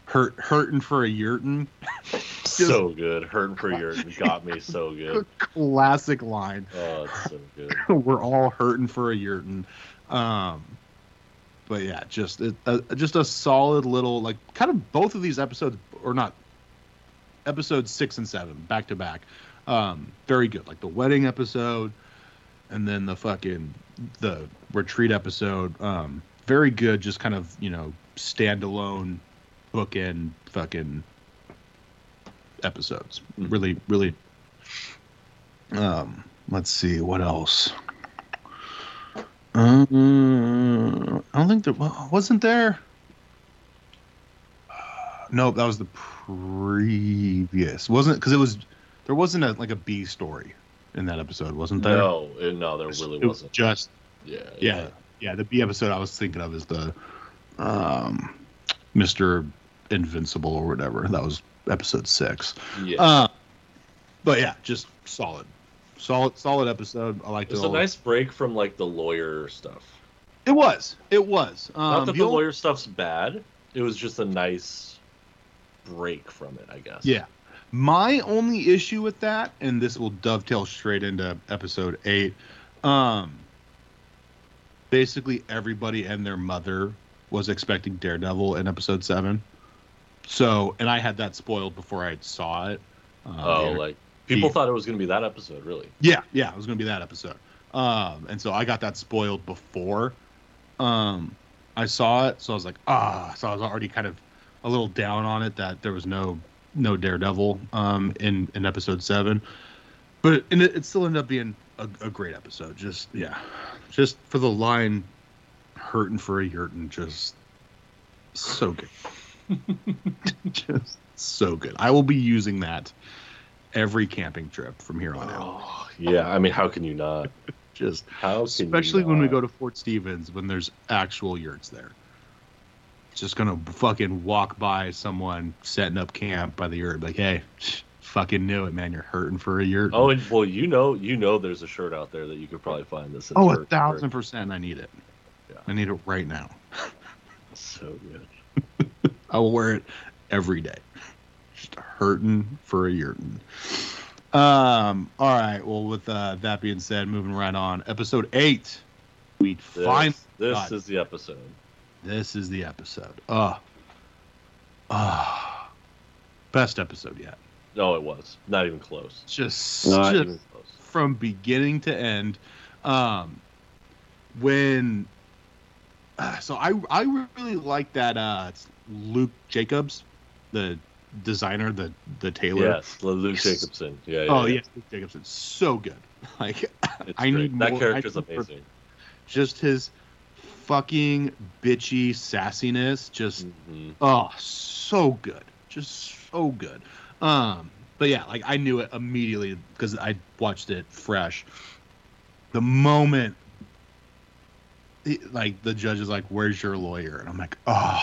hurt hurting for a yurtin. so good. Hurting for your got me so good. Classic line. Oh, it's so good. We're all hurting for a yurtin. Um, but yeah, just it, uh, just a solid little like kind of both of these episodes or not episodes six and seven back to back. Um, very good. Like the wedding episode, and then the fucking the retreat episode. Um, very good. Just kind of you know standalone bookend fucking episodes. Mhm. Really, really. Um, let's see what else. Um, I don't think there wa- wasn't there. No, that was the previous. Wasn't because it was there wasn't a like a B story in that episode, wasn't there? No, uh, no, there really It was wasn't. just Yeah. yeah, yeah. The B episode I was thinking of is the um, Mister Invincible or whatever. That was episode six. Yeah. Uh, but yeah, just solid, solid, solid episode. I liked it's it. a nice break from like the lawyer stuff. It was. It was. Um, Not that the lawyer stuff's bad. It was just a nice break from it, I guess. Yeah. My only issue with that, and this will dovetail straight into episode eight, um, basically everybody and their mother was expecting Daredevil in episode seven. So, and I had that spoiled before I saw it. Um, Oh, like people the- thought it was going to be that episode, really. Yeah, yeah, it was gonna be that episode. Um, and so I got that spoiled before um I saw it, so I was like, ah, so I was already kind of a little down on it that there was no no Daredevil um in in episode seven, but and it, it still ended up being a, a great episode. Just yeah, just for the line, hurting for a yurtin, just so good, just so good. I will be using that every camping trip from here on out. Oh, yeah. I mean, how can you not? Just How can you especially when we go to Fort Stevens when there's actual yurts there. Just gonna fucking walk by someone setting up camp by the yurt, like, hey, fucking knew it, man. You're hurting for a year. Oh, and, well, you know, you know, there's a shirt out there that you could probably find this. oh, a thousand percent. I need it. Yeah. I need it right now. So good. I will wear it every day. Just hurting for a yurtin. Um. All right. Well, with uh, that being said, moving right on. Episode eight. We This, finally. this is the episode. This is the episode. Uh. Uh. Best episode yet. No, it was not even close. Just. Not just even close. from beginning to end. Um, when uh, so I I really like that uh it's Luke Jacobs, the designer, the the tailor. Yes, Luke Jacobson. Yeah. yeah Oh yeah. Luke Jacobson, so good. Like It's I great. need that more- character's amazing. just his fucking bitchy sassiness, just Mhm. Oh, so good. Just so good. Um, but yeah, like I knew it immediately because I watched it fresh. The moment like the judge is like, Where's your lawyer? And I'm like, Oh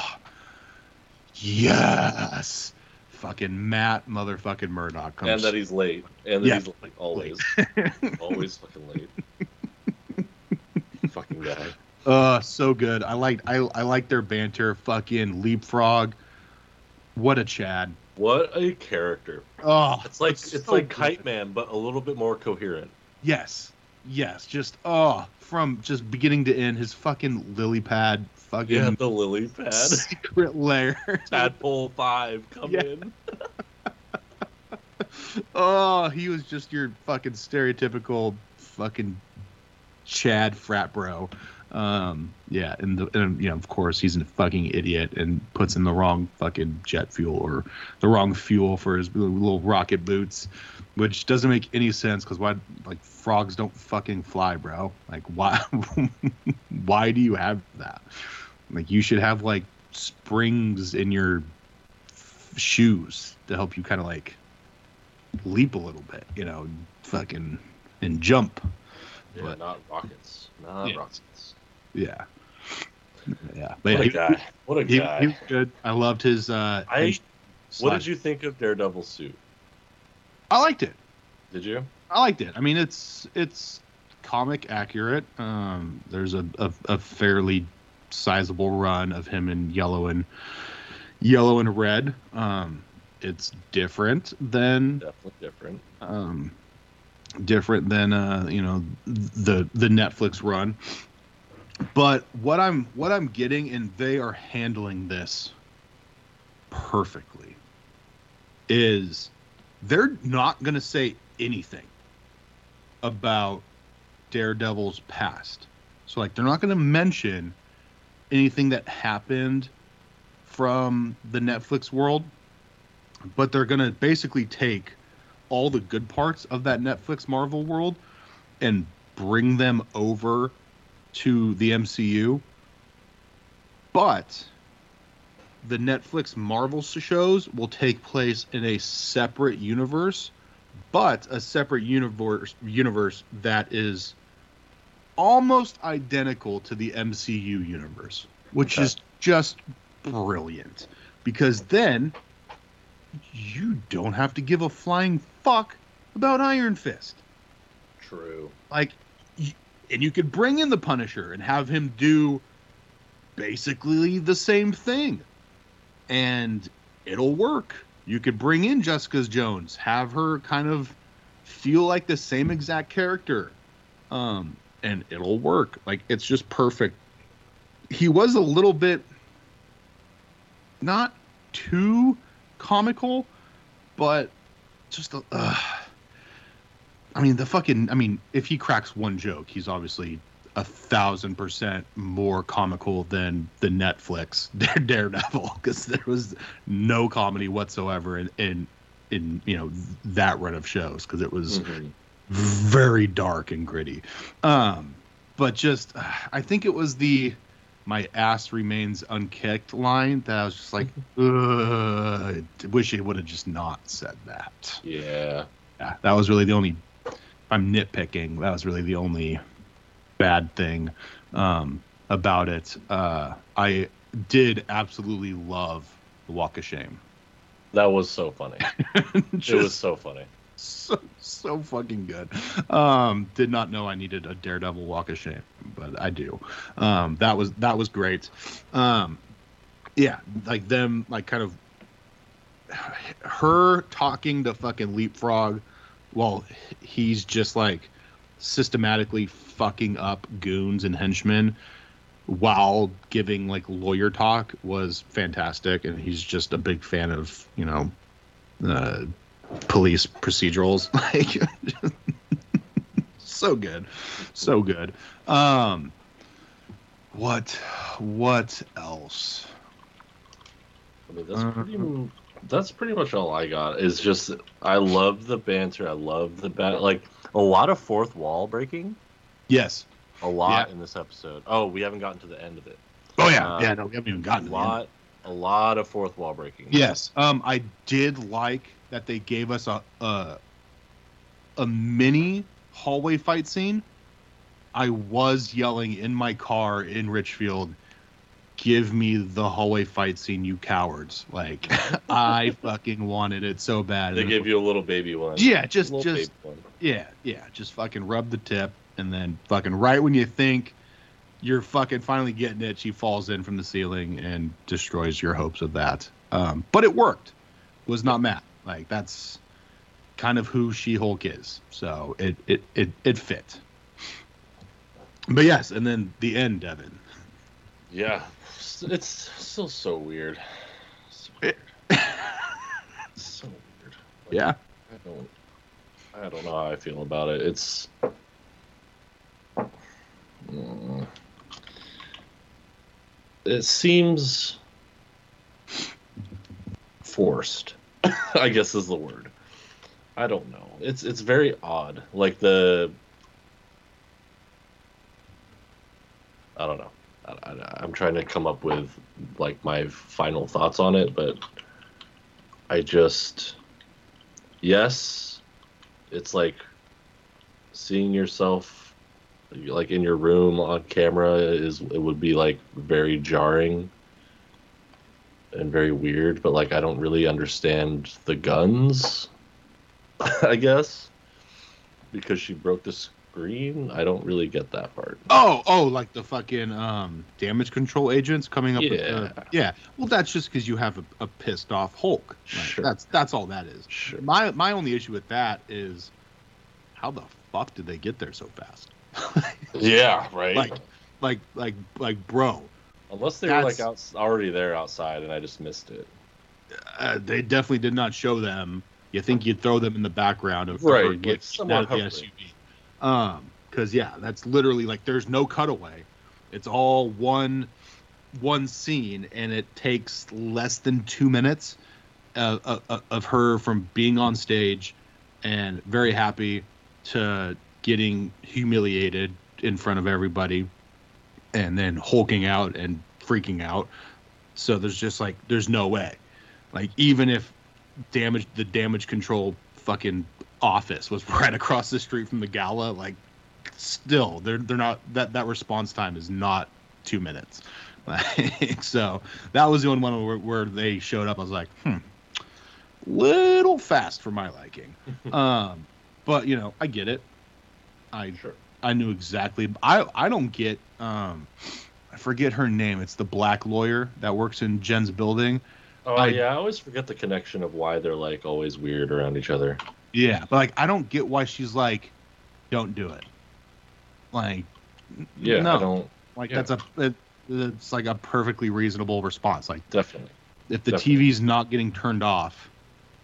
yes. Fucking Matt motherfucking Murdock comes. And that he's late. And that Yeah. he's like always, always fucking late. fucking guy. uh so good. I like I I like their banter, fucking leapfrog. What a Chad. What a character. Oh It's like it's so like good. Kite Man, but a little bit more coherent. Yes. Yes. Just oh, from just beginning to end, his fucking lily pad fucking Yeah, the lily pad. secret lair. Tadpole five, come Yeah. in. oh, he was just your fucking stereotypical fucking Chad frat bro. Um, yeah, and, the, and you know, of course, he's a fucking idiot and puts in the wrong fucking jet fuel or the wrong fuel for his little, rocket boots, which doesn't make any sense because why, like, frogs don't fucking fly, bro. Like, why, why do you have that? Like, you should have like springs in your f- shoes to help you kind of like leap a little bit, you know, fucking and jump. Yeah, But- not rockets. Not Yeah. rockets. Yeah. Yeah. But What a he, guy. What a he, guy. he was good. I loved his uh I- his what slash- did you think of Daredevil suit? I liked it. Did you? I liked it. I mean it's it's comic accurate. Um there's a, a, a fairly sizable run of him in yellow and yellow and red. Um it's different than Definitely different. um, different than uh, you know the the Netflix run. But what I'm what I'm getting, and they are handling this perfectly, is they're not going to say anything about Daredevil's past. So like they're not going to mention anything that happened from the Netflix world, but they're going to basically take all the good parts of that Netflix Marvel world and bring them over to the MCU. But the Netflix Marvel shows will take place in a separate universe, but a separate universe universe that is almost identical to the MCU universe, which Okay. is just brilliant because then you don't have to give a flying fuck about Iron Fist. True. Like, and you could bring in the Punisher and have him do basically the same thing, and it'll work. You could bring in Jessica Jones, have her kind of feel like the same exact character, um, and it'll work. Like, it's just perfect. He was a little bit not too comical, but just a. Uh, I mean, the fucking. I mean, if he cracks one joke, he's obviously a thousand percent more comical than the Netflix Daredevil because there was no comedy whatsoever in in in you know that run of shows because it was Mhm. Very dark and gritty. Um, but just, I think it was the "my ass remains unkicked" line that I was just like, Ugh, I wish he would have just not said that. Yeah. Yeah, that was really the only. if I'm nitpicking. That was really the only bad thing um, about it. Uh, I did absolutely love the Walk of Shame. That was so funny. Just it was so funny. so so fucking good. Um, did not know I needed a Daredevil walk of shame, but I do. Um, that was that was great. Um, yeah, like them, like kind of her talking to fucking leapfrog, while he's just like systematically fucking up goons and henchmen while giving like lawyer talk was fantastic and he's just a big fan of you know uh, police procedurals like so good so good um what what else I mean, that's Uh, pretty. That's pretty much all I got. Is just I love the banter. I love the bat. Like a lot of fourth wall breaking. yes A lot Yeah. in this episode. Oh, we haven't gotten to the end of it. oh yeah Uh, yeah no we haven't even A gotten end. lot. A lot of fourth wall breaking. Yes. Um, I did like that they gave us a a, a mini hallway fight scene. I was yelling in my car in Richfield, "Give me the hallway fight scene, you cowards!" Like I fucking wanted it so bad. They gave you a little baby one. yeah, just just yeah, yeah, just fucking rub the tip, and then fucking right when you think you're fucking finally getting it, she falls in from the ceiling and destroys your hopes of that. Um, but it worked. Was not mad. Like that's kind of who She-Hulk is. So it it it it fit. But yes, and then the end, Devin. Yeah, it's still so weird. So weird. so weird. Like, Yeah. I don't. I don't know how I feel about it. It's. Mm. it seems forced. I guess is the word. I don't know. It's it's very odd. Like the. I don't know. I, I'm trying to come up with like my final thoughts on it, but I just yes, it's like seeing yourself like in your room on camera is it would be like very jarring and very weird, but like I don't really understand the guns, I guess, because she broke the screen. I don't really get that part. Oh, oh, like the fucking um, damage control agents coming up. With Yeah. the, yeah. Well, that's just because you have a, a pissed off Hulk. Like, Sure. That's that's all that is. Sure. My my only issue with that is how the fuck did they get there so fast? Yeah, right. Like, like, like, like, bro. Unless they were like out, already there outside and I just missed it. Uh, they definitely did not show them. You think you'd throw them in the background of Right, her like getting out of the. SUV. Um, because yeah, that's literally like there's no cutaway. It's all one one scene, and it takes less than two minutes uh, of, of her from being on stage and very happy to getting humiliated in front of everybody, and then hulking out and freaking out. So there's just like there's no way. Like even if damage the damage control fucking office was right across the street from the gala, like still they're they're not that that response time is not two minutes. Like, so that was the only one where, where they showed up. I was like, hmm, little fast for my liking. um, but you know, I get it. I Sure. I knew exactly. I I don't get. Um, I forget her name. It's the black lawyer that works in Jen's building. Oh I- yeah, I always forget the connection of why they're like always weird around each other. Yeah, but like I don't get why she's like, don't do it. Like, Yeah, no, I don't like yeah. that's a it, it's like a perfectly reasonable response. Like definitely. if the Definitely. TV's not getting turned off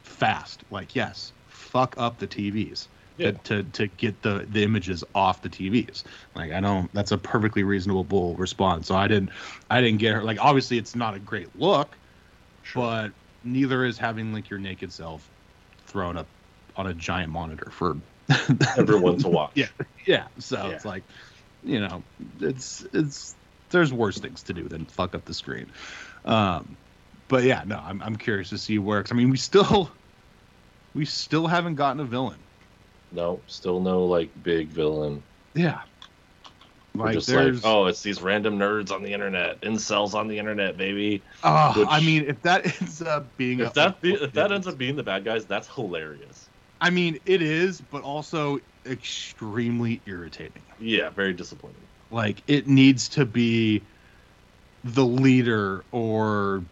fast, like yes, fuck up the TVs Yeah. to, to get the the images off the TVs. Like I don't. That's a perfectly reasonable response. So I didn't I didn't get her. Like obviously it's not a great look, Sure. but neither is having like your naked self thrown up on a giant monitor for Everyone to watch. Yeah. yeah. So Yeah. it's like, you know, it's it's there's worse things to do than fuck up the screen. Um, but yeah, no, I'm I'm curious to see where. I mean, we still we still haven't gotten a villain. No, still no like big villain. Yeah. We're Like just there's, like, oh, it's these random nerds on the internet, incels on the internet, baby. oh, which- I mean, if that ends up being If a, that be, if that ends up being the bad guys, that's hilarious. I mean, it is, but also extremely irritating. Yeah, very disappointing. Like it needs to be the leader or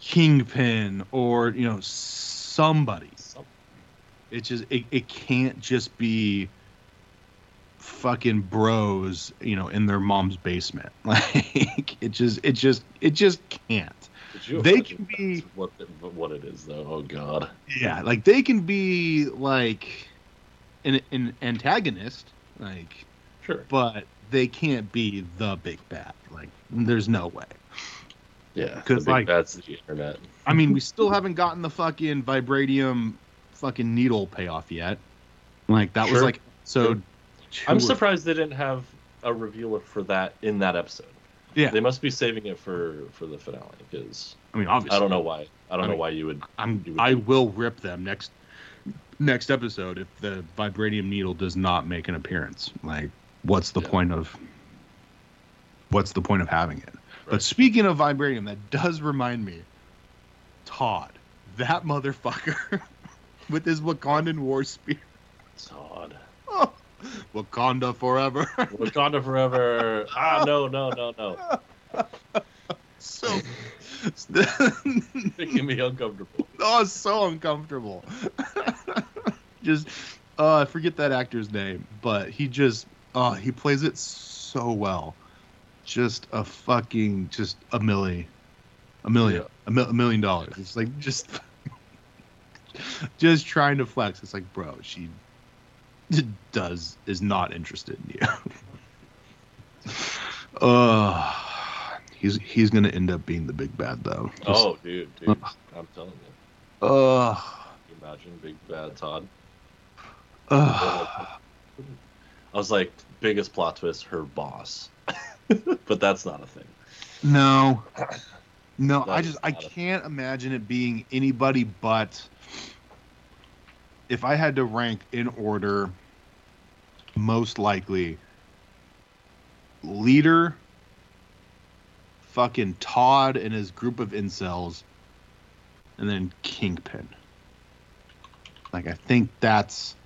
kingpin or you know somebody. It just it, it can't just be fucking bros, you know, in their mom's basement. Like it just it just it just can't. They can be- what what it is though. Oh god. Yeah, like they can be like an, an antagonist, like Sure. but they can't be the big bad. Like there's no way. Yeah, because big like- bad's the internet. I mean, we still haven't gotten the fucking vibranium fucking needle payoff yet. Like that was like so. I'm surprised they didn't have a reveal for that in that episode. Yeah. They must be saving it for for the finale because I mean, obviously, I don't know why. I don't I know mean- why you would. I'm. you would I will rip them next next episode if the vibranium needle does not make an appearance. Like, what's the Yeah. point of? What's the point of having it? But speaking of vibranium, that does remind me, Todd, that motherfucker, with his Wakandan war spear. Todd. Oh, Wakanda forever. Wakanda forever. Ah no no no no. so, Making me uncomfortable. oh, it's so uncomfortable. just, uh, I forget that actor's name, but he just, uh, he plays it so well. Just a fucking, just a million, a million, Yeah. a, mil- a million dollars. It's like just, just trying to flex. It's like, bro, she does is not interested in you. uh he's he's gonna end up being the big bad though. Just- Oh dude, dude. I'm telling you. uh, imagine big bad Todd. uh, I was like, biggest plot twist, her boss. but that's not a thing. no, no. That I just I can't imagine it being anybody but. If I had to rank in order, most likely leader, fucking Todd and his group of incels, and then Kingpin. Like I think that's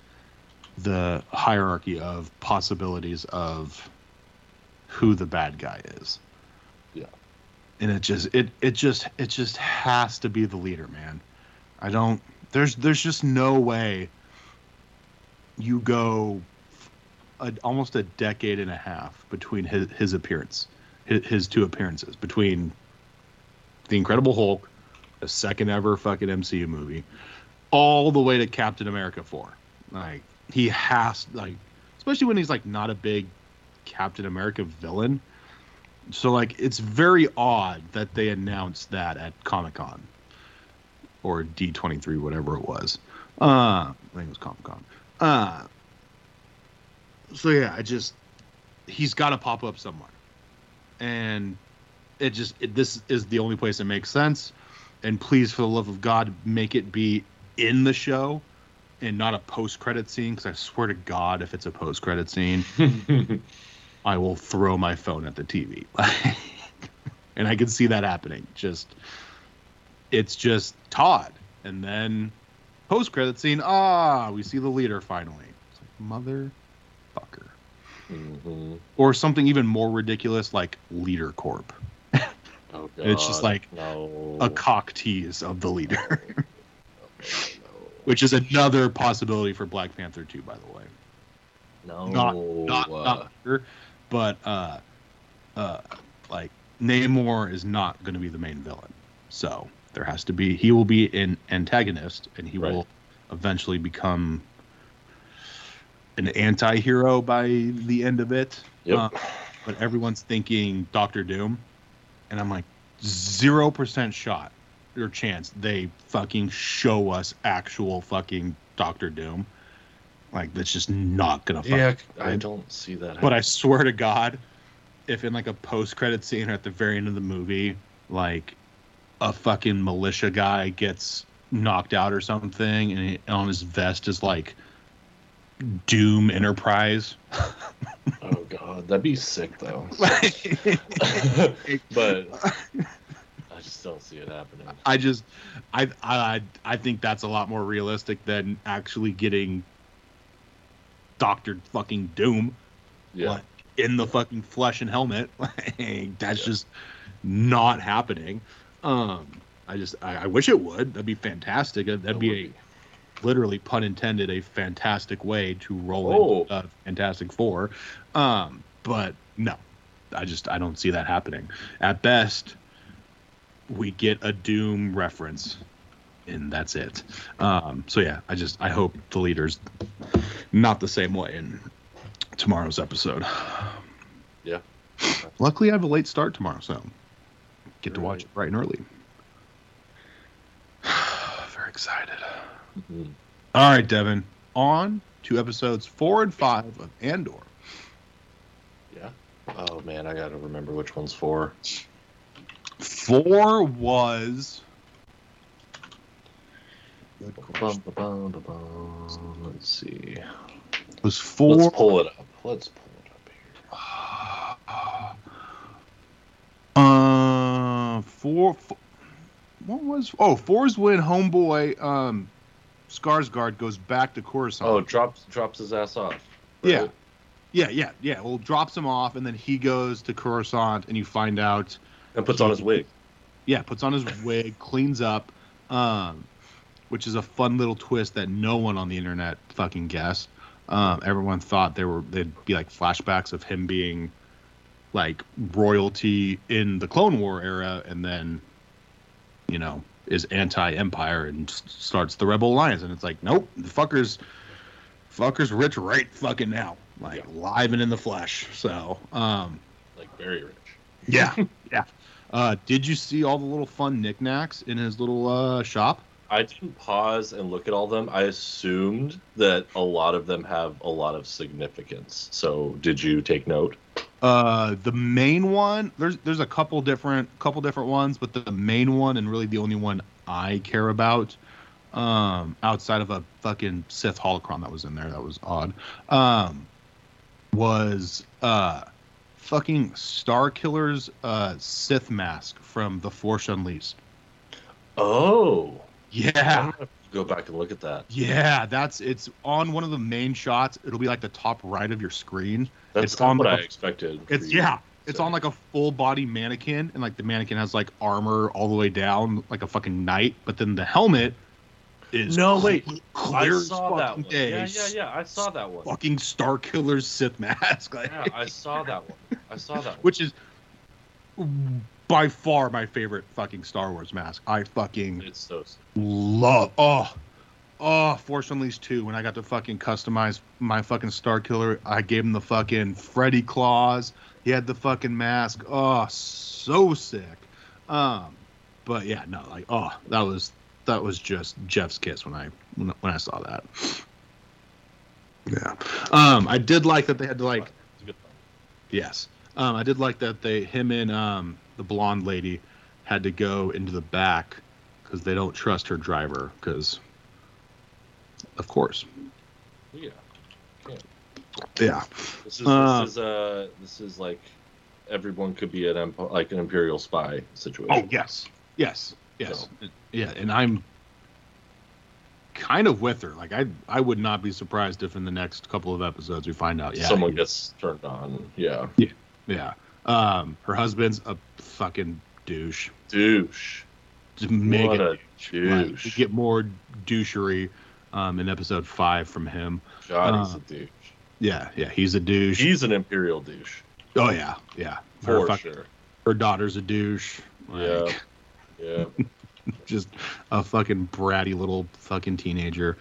the hierarchy of possibilities of who the bad guy is. Yeah. And it just it it just it just has to be the leader, man. I don't there's there's just no way you go a, almost a decade and a half between his, his appearance his, his two appearances between the incredible hulk the second ever fucking mcu movie all the way to captain america 4 like he has like especially when he's like not a big captain america villain. So like it's very odd that they announced that at comic-con or d23 whatever it was. Uh i think it was comic-con uh so yeah i just he's got to pop up somewhere. And it just it, this is the only place that makes sense. And please for the love of god make it be in the show and not a post-credit scene because i swear to god if it's a post-credit scene i will throw my phone at the tv and i can see that happening. Just it's just todd and then post-credit scene ah we see the leader finally it's like motherfucker Mhm. or something even more ridiculous like leader corp Oh, It's just like no. a cock tease of the leader no. which is another possibility for black panther 2 by the way No. not not, uh, not but uh uh like namor is not going to be the main villain so there has to be he will be an antagonist and he Right. will eventually become an anti-hero by the end of it Yep. Uh, but everyone's thinking Doctor Doom, and I'm like, zero percent shot or chance they fucking show us actual fucking Doctor Doom. Like that's just not gonna. Fucking yeah, I don't see that. But I swear to God, if in like a post-credit scene or at the very end of the movie, like a fucking militia guy gets knocked out or something, and he, on his vest is like Doom Enterprise. Oh God. that'd be sick though. but I just don't see it happening. I just, I, I, I think that's a lot more realistic than actually getting Doctor Fucking Doom Yeah. like, in the fucking flesh and helmet. Like, that's Yeah. just not happening. Um, I just, I, I wish it would. That'd be fantastic. That'd That be a literally pun intended a fantastic way to roll Oh. into uh, Fantastic Four. Um, but no, I just I don't see that happening. At best, we get a Doom reference, and that's it. Um, so yeah, I just I hope the leaders not the same way in tomorrow's episode. Yeah. Luckily, I have a late start tomorrow, so get to watch it bright and early. Very excited. Mhm. All right, Devin. On to episodes four and five of Andor. Yeah. Oh man, I gotta remember which one's four. Four was. Good question. Bum, ba, bum, ba, bum. Let's see. Was four. Let's pull it up. Let's pull it up here. Uh, four, four. What was? Oh, four's when Homeboy um, Skarsgård goes back to Coruscant. Oh, drops drops his ass off. Yeah. right? yeah, yeah, yeah. Well, drops him off, and then he goes to Coruscant, and you find out. And puts on his wig. Yeah, puts on his wig, cleans up, um, which is a fun little twist that no one on the internet fucking guessed. Um, everyone thought there were they'd be like flashbacks of him being like royalty in the Clone War era, and then you know is anti-empire and starts the Rebel Alliance, and it's like nope, the fuckers, fuckers rich right fucking now, like live and in the flesh. So um, Like very rich. yeah, yeah. Uh, did you see all the little fun knickknacks in his little uh, shop? I didn't pause and look at all of them. I assumed that a lot of them have a lot of significance. So did you take note? Uh, the main one, there's there's a couple different couple different ones, but the main one and really the only one I care about, um, outside of a fucking Sith holocron that was in there, that was odd, um, was uh, fucking Starkiller's uh Sith mask from The Force Unleashed. Oh. Yeah. I'm gonna have to go back and look at that. Yeah, that's it's on one of the main shots. It'll be like the top right of your screen. That's It's on what the- I expected. It's you. yeah, it's on like a full body mannequin, and like the mannequin has like armor all the way down, like a fucking knight. But then the helmet is No, wait. clear I saw that fucking one. day. Yeah, yeah, yeah. I saw that one. Fucking Starkiller's Sith mask, like, Yeah, I saw that one. I saw that one. which is by far my favorite fucking Star Wars mask. I fucking It's so sick. love. Oh, oh, Force Unleashed 2. When I got to fucking customize my fucking Starkiller, I gave him the fucking Freddy claws. He had the fucking mask. Oh, so sick. Um, but yeah, no, like, oh, that was that was just Jeff's kiss when I when, when I saw that. Yeah. Um, I did like that they had to like It's a good one. Yes. Um, I did like that they him and um, the blonde lady had to go into the back because they don't trust her driver because, of course. Yeah. Yeah. This is Uh, this is uh this is like everyone could be an emp- like an imperial spy situation. Oh yes. Yes. Yes. So. Yeah, and I'm kind of with her. Like I, I would not be surprised if in the next couple of episodes we find out. Yeah. Someone gets turned on. Yeah, Yeah. Yeah. Um, her husband's a fucking douche. Douche. Just mega What a Like, we douche. get more douchery um, in episode five from him. God, he's uh, a douche. Yeah, yeah, he's a douche. He's an imperial douche. oh yeah, yeah. Her, For sure. her daughter's a douche. Yeah. Yeah. just a fucking bratty little fucking teenager.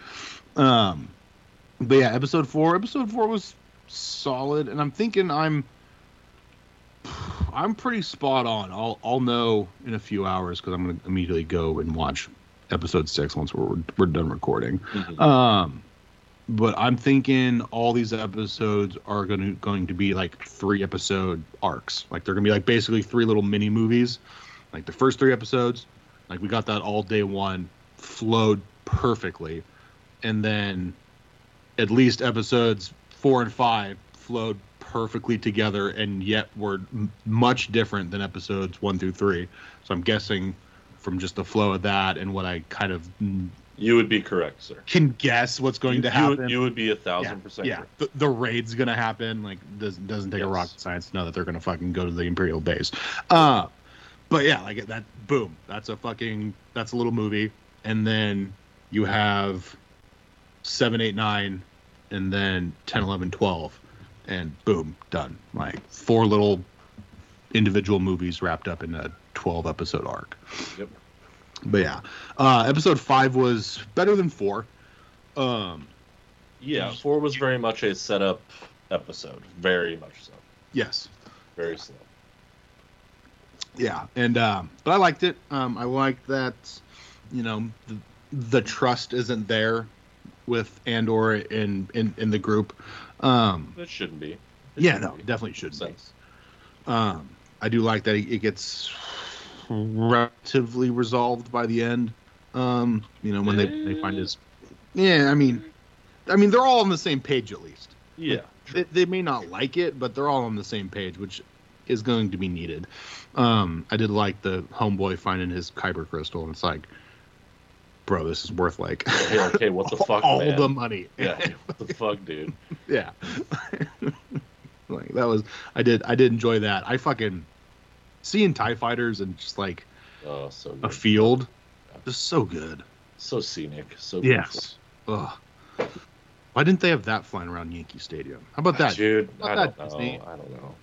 Um, but yeah, episode four. Episode four was solid, and I'm thinking I'm. I'm pretty spot on. I'll I'll know in a few hours because I'm gonna immediately go and watch episode six once we're we're done recording. Mhm. Um, but I'm thinking all these episodes are going to going to be like three episode arcs. Like they're going to be like basically three little mini movies. Like the first three episodes, like we got that all day one, flowed perfectly, and then at least episodes four and five flowed perfectly together and yet were m- much different than episodes one through three. So I'm guessing from just the flow of that and what I kind of You would be correct, sir. can guess what's going you, to happen. would, you would be a yeah, thousand percent yeah. correct. The, the raid's gonna happen. Like doesn't doesn't take a rocket science to know that they're gonna fucking go to the Imperial base. Uh, but yeah, like that. Boom. That's a fucking. That's a little movie, and then you have seven, eight, nine, and then 10, 11, 12, and boom, done. Like four little individual movies wrapped up in a 12 episode arc. Yep. But yeah, uh, episode five was better than four. Um, Yeah, four was very much a setup episode. Very much so. yes, Very slow. yeah, and um, but I liked it. Um, I liked that, you know, the, the trust isn't there with Andor in in in the group. Um, It shouldn't be. It yeah, shouldn't no, be. definitely should be. Sense. Um, I do like that it gets relatively resolved by the end. Um, you know, when they, they find his. Yeah, I mean, I mean, they're all on the same page at least. Yeah. They, they may not like it, but they're all on the same page, which is going to be needed. Um, I did like the homeboy finding his kyber crystal, and it's like, bro, this is worth like Hey, hey, what the fuck, all man? the money. Yeah, what the fuck, dude? yeah. like that was I did I did enjoy that. I fucking seeing TIE fighters and just like Oh, so a good. field. Just so good. So scenic. So Yes. Ugh. Why didn't they have that flying around Yankee Stadium? How about that? dude. Not I that don't know. I don't know.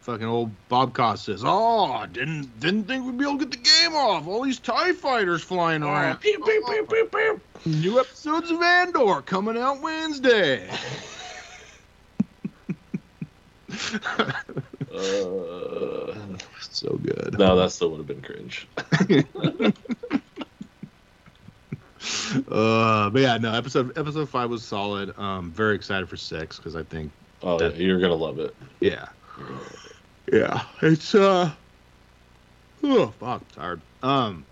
Fucking old Bob Costas. Oh, didn't didn't think we'd be able to get the game off. All these TIE fighters flying around. pew, pew, pew, pew, pew. New episodes of Andor coming out Wednesday. Uh, so good. no, that still would have been cringe. Uh, but yeah, no. Episode episode five was solid. Um, very excited for six because I think Oh, That- yeah, you're gonna love it. yeah, yeah. It's uh, oh fuck, tired. Um,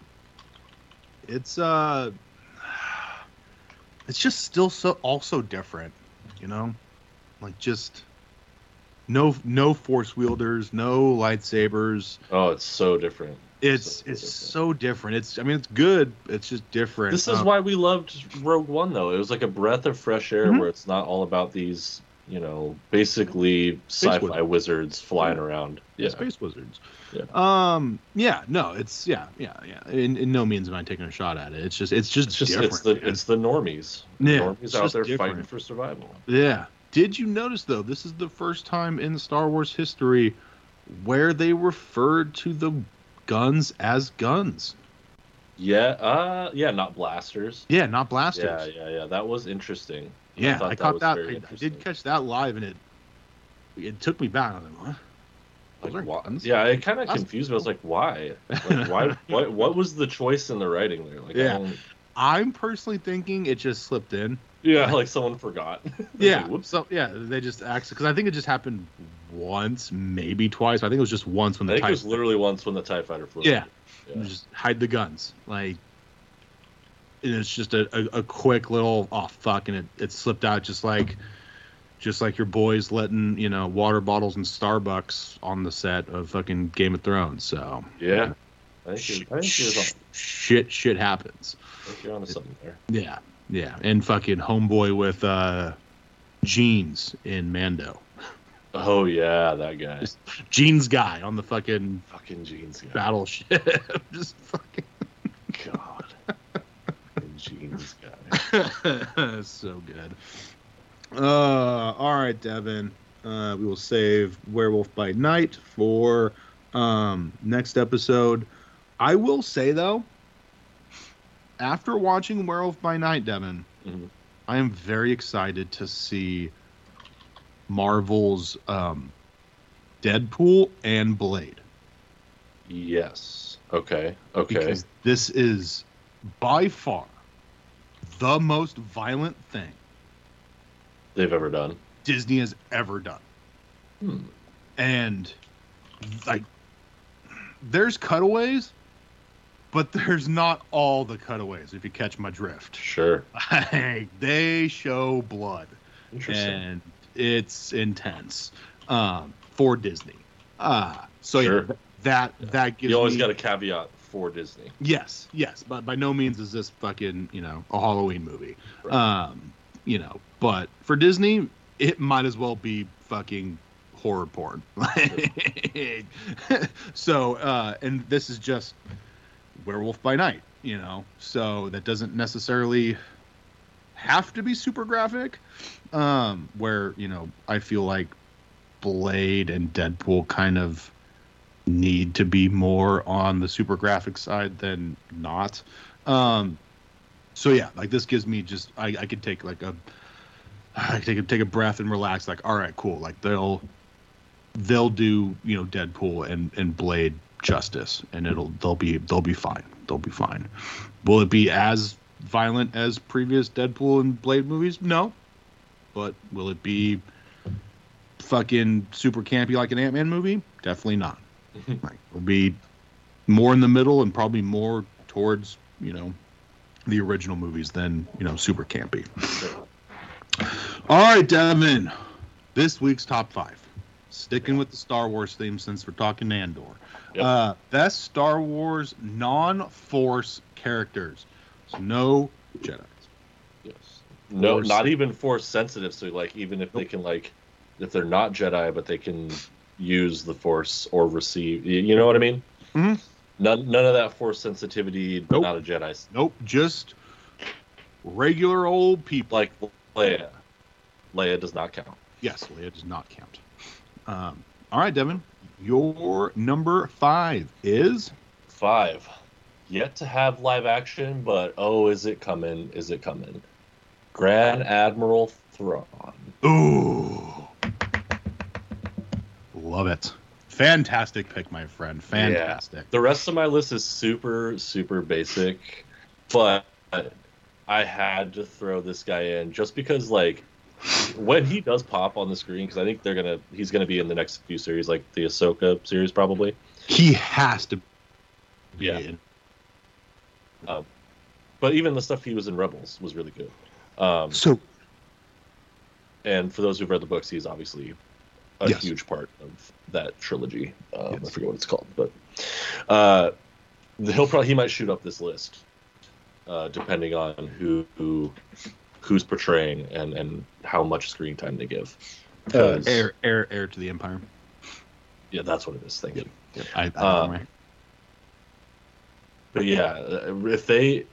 it's uh, it's just still so also different, you know, like just no no force wielders, no lightsabers. Oh, it's so different. It's So it's different. so different. It's I mean it's good. It's just different. This is Um, why we loved Rogue One, though. It was like a breath of fresh air Mhm. where it's not all about these, you know, basically sci-fi wizards. wizards flying around. Yeah, Space Wizards. Yeah. Um. Yeah. No. It's yeah. Yeah. Yeah. In, in no means am I taking a shot at it. It's just. It's just. it's just different. it's the man. it's the normies. The Yeah, normies out there different. fighting for survival. Yeah. Did you notice though? This is the first time in Star Wars history where they referred to the guns as guns. Yeah, uh, yeah, not blasters. Yeah, not blasters. Yeah, yeah, yeah. That was interesting. Yeah, thought I, caught that. I, I did catch that live, and it it took me back. I was like, what? Those Like, are why- guns? Yeah, it kind of confused me. I was like, why? Like, why? what, what was the choice in the writing there? Like, Yeah. I'm personally thinking it just slipped in. yeah, like someone forgot. Yeah. Like, whoops. So yeah, they just acted because I think it just happened once, maybe twice. I think it was just once when I the think it was literally once when the Tie Fighter flew. Yeah. Yeah. just hide the guns like. And it's just a, a, a quick little oh fuck and it, it slipped out just like just like your boys letting you know water bottles and Starbucks on the set of fucking Game of Thrones so Yeah. I think, Sh- you're, I think, you're, sh- shit shit happens I think you're onto something there. yeah yeah and fucking homeboy with uh jeans in Mando Oh yeah, that guy. Just- jeans guy on the fucking Fucking jeans guy. battleship just fucking God. Jeans guy. so good. Uh, all right, Devin. Uh, we will save Werewolf by Night for um, next episode. I will say though, after watching Werewolf by Night, Devin, Mhm. I am very excited to see Marvel's um, Deadpool and Blade Yes. Okay. Okay. because this is by far the most violent thing They've ever done. Disney has ever done. Hmm. And like there's cutaways, but there's not all the cutaways if you catch my drift. Sure. Like, they show blood Interesting. and it's intense. um, for Disney. Uh, so Sure. yeah, th- that that gives You always me, got a caveat for Disney. Yes, yes, but by no means is this fucking you know a Halloween movie. Right. Um, you know, but for Disney, it might as well be fucking horror porn. so, uh, and this is just Werewolf by Night, you know, so that doesn't necessarily have to be super graphic. Um, where you know I feel like Blade and Deadpool kind of need to be more on the super graphic side than not. Um, so yeah, like this gives me just I, I could take like a I could take a, take a breath and relax. Like all right, cool. Like they'll they'll do you know Deadpool and and Blade justice, and it'll they'll be they'll be fine. They'll be fine. Will it be as violent as previous Deadpool and Blade movies? No, but will it be fucking super campy like an Ant Man movie? Definitely not. Like, it'll be more in the middle and probably more towards you know the original movies than you know super campy. All right, Devin. This week's top five. Sticking with the Star Wars theme since we're talking Andor. Yep. Uh, best Star Wars non-Force characters. So no Jedi. Yes. No, Force- not even force sensitive. So like, even if they can like, if they're not Jedi, but they can use the force or receive. You know what I mean? Mhm. None, none of that force sensitivity. But Nope. not a Jedi. Nope, just regular old people. Like Leia. Leia does not count. Yes, Leia does not count. Um, all right, Devin. Your number five is Five. Yet to have live action, but oh, is it coming? Is it coming? Grand Admiral Thrawn. Ooh. Love it. Fantastic pick, my friend. Fantastic. The rest of my list is super, super basic, but I had to throw this guy in just because, like, when he does pop on the screen, because I think they're gonna, he's gonna be in the next few series, like the Ahsoka series, probably. He has to be Yeah. in. But even the stuff he was in Rebels was really good. Um, So and for those who've read the books, he's obviously a Yes. huge part of that trilogy. Um, I forget what it's called, but uh, he'll probably he might shoot up this list, uh, depending on who, who who's portraying and and how much screen time they give. uh, heir, heir, heir to the empire. yeah, that's what it is. Thank you. I, I Uh, right. But yeah, uh, if they,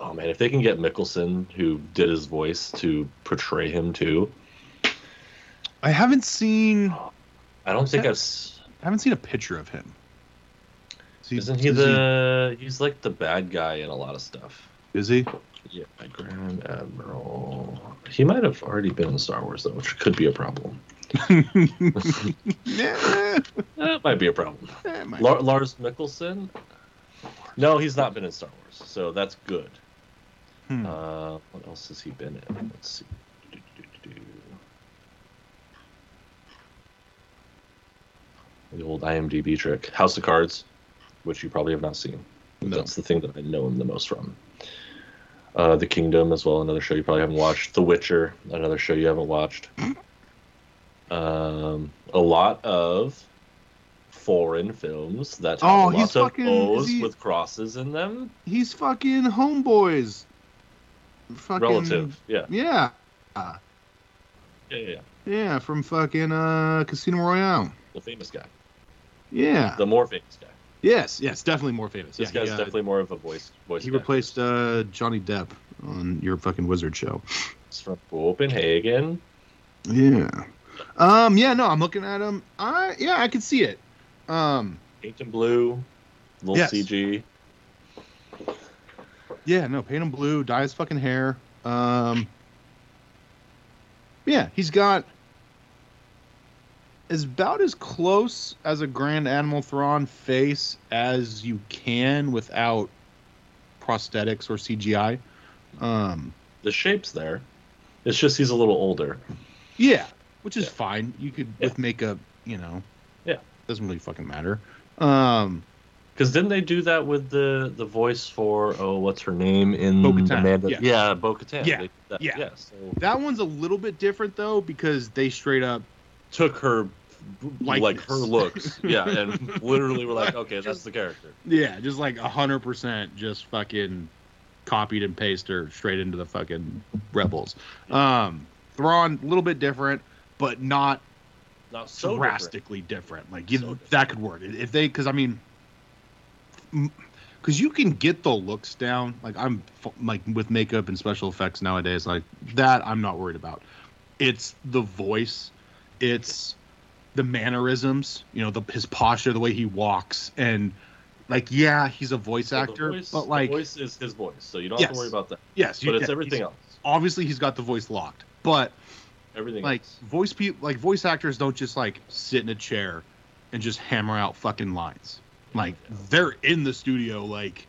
oh man, if they can get Mikkelsen, who did his voice, to portray him too, I haven't seen. I don't think I've. I haven't seen a picture of him. Is Isn't he is the? He's like the bad guy in a lot of stuff. Is he? Yeah, Grand Admiral. He might have already been in Star Wars though, which could be a problem. yeah. That might be a problem. might- Lars Mikkelsen. No, he's not been in Star Wars, so that's good. Hmm. Uh, what else has he been in? Let's see. The old IMDb trick, House of Cards, which you probably have not seen. No. That's the thing that I know him the most from. Uh, the Kingdom as well, another show you probably haven't watched. The Witcher, another show you haven't watched. Um, a lot of foreign films that have Oh, he's lots of fucking- O's he- with crosses in them. He's fucking homeboys. Fucking Relative, yeah. Yeah. yeah, yeah, yeah. Yeah, from fucking uh Casino Royale. The famous guy, Yeah. the more famous guy. yes, yes, definitely more famous. This yeah, guy's he, uh, definitely more of a voice. Voice. he guy. replaced uh Johnny Depp on your fucking wizard show. It's from Copenhagen. Yeah. Um yeah, no, I'm looking at him. I yeah, I can see it. Um Paint him blue, little Yes. CG. yeah, no, paint him blue, dye his fucking hair. Um Yeah, he's got is about as close as a Grand Animal Thrawn face as you can without prosthetics or CGI. Um, The shape's there. It's just he's a little older. yeah, which is Yeah. fine. You could Yeah. with makeup, you know. Yeah. doesn't really fucking matter. Um, Because didn't they do that with the the voice for oh what's her name in Bo-Katan, Amanda? yeah. Yeah, Bo Katan. Yeah, That, yeah. yeah. So that one's a little bit different though because they straight up took her like Likeness. her looks, yeah, and literally were like, okay, that's the character. Yeah, just like a hundred percent, just fucking copied and pasted her straight into the fucking rebels. Um, Thrawn, a little bit different, but not Not so drastically different. Like you, So different. that could work if they, because I mean, because you can get the looks down. Like I'm f- like with makeup and special effects nowadays, like that I'm not worried about. It's the voice, it's the mannerisms. You know, the his posture, the way he walks, and like yeah, he's a voice So actor, voice- but like voice is his voice, so you don't have to worry about that. yes, you- But it's yeah, everything else. Obviously, he's got the voice locked, but Everything like else. voice people like voice actors don't just like sit in a chair and just hammer out fucking lines like they're in the studio like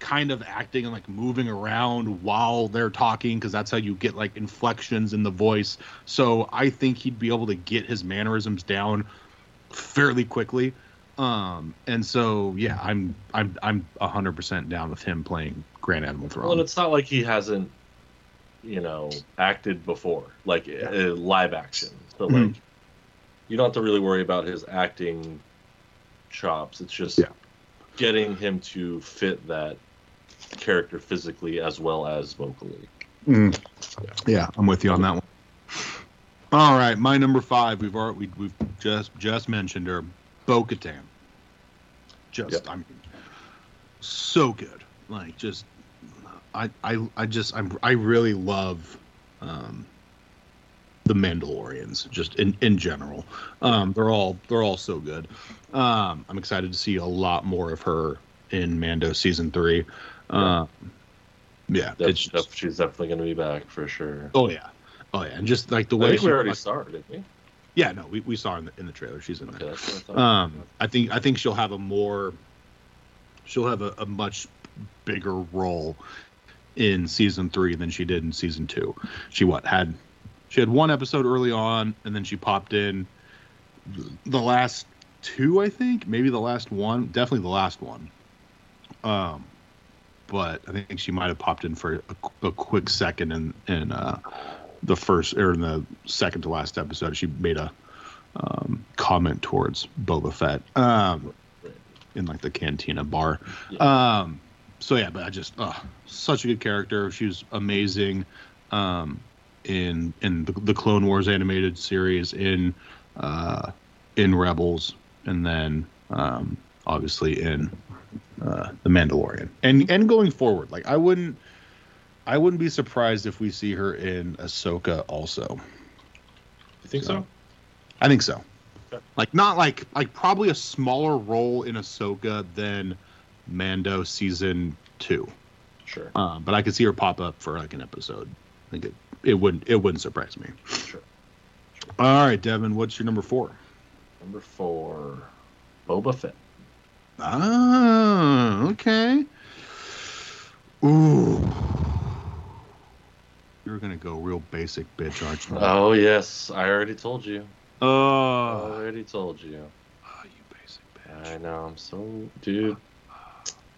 kind of acting and like moving around while they're talking because that's how you get like inflections in the voice so i think he'd be able to get his mannerisms down fairly quickly um and so yeah i'm i'm i'm 100% down with him playing grand admiral Well, and it's not like he hasn't, you know, acted before, like uh, live action. So Mhm. like, you don't have to really worry about his acting chops. It's just Yeah. Getting him to fit that character physically as well as vocally. Mm. Yeah, I'm with you on that one. All right, my number five. We've already we, we've just just mentioned her, Bo-Katan. Just Yep. I mean, so good. Like just, I I I just I'm I really love, um, the Mandalorians just in in general. Um, they're all they're all so good. Um, I'm excited to see a lot more of her in Mando season three. Um, yeah, Def- it's just, she's definitely going to be back for sure. Oh yeah, oh yeah, and just like the I way think she, we already like- saw her, didn't we? yeah, no, we, we saw her in the in the trailer. She's in Okay, there. I. Um, I think I think she'll have a more, she'll have a, a much bigger role in season three than she did in season two. She what had, she had one episode early on, and then she popped in the last two, I think, maybe the last one, definitely the last one. Um, but I think she might have popped in for a, a quick second in in uh, the first or in the second to last episode. She made a um, comment towards Boba Fett um, in like the cantina bar. Yeah. Um, so yeah, but I just uh, such a good character. She was amazing um, in in the, the Clone Wars animated series, in uh, in Rebels, and then um, obviously in uh, the Mandalorian, and and going forward, like I wouldn't. I wouldn't be surprised if we see her in Ahsoka also. You think so? I think so. Okay. Like not like like probably a smaller role in Ahsoka than Mando season two. Sure. Um, but I could see her pop up for like an episode. I think it it wouldn't it wouldn't surprise me. Sure. All right, Devin, what's your number four? Number four, Boba Fett. Ah, okay. Ooh. You're gonna go real basic bitch, aren't you? Oh yes, I already told you. Oh, I already told you. oh, you basic bitch. I know. I'm so, dude.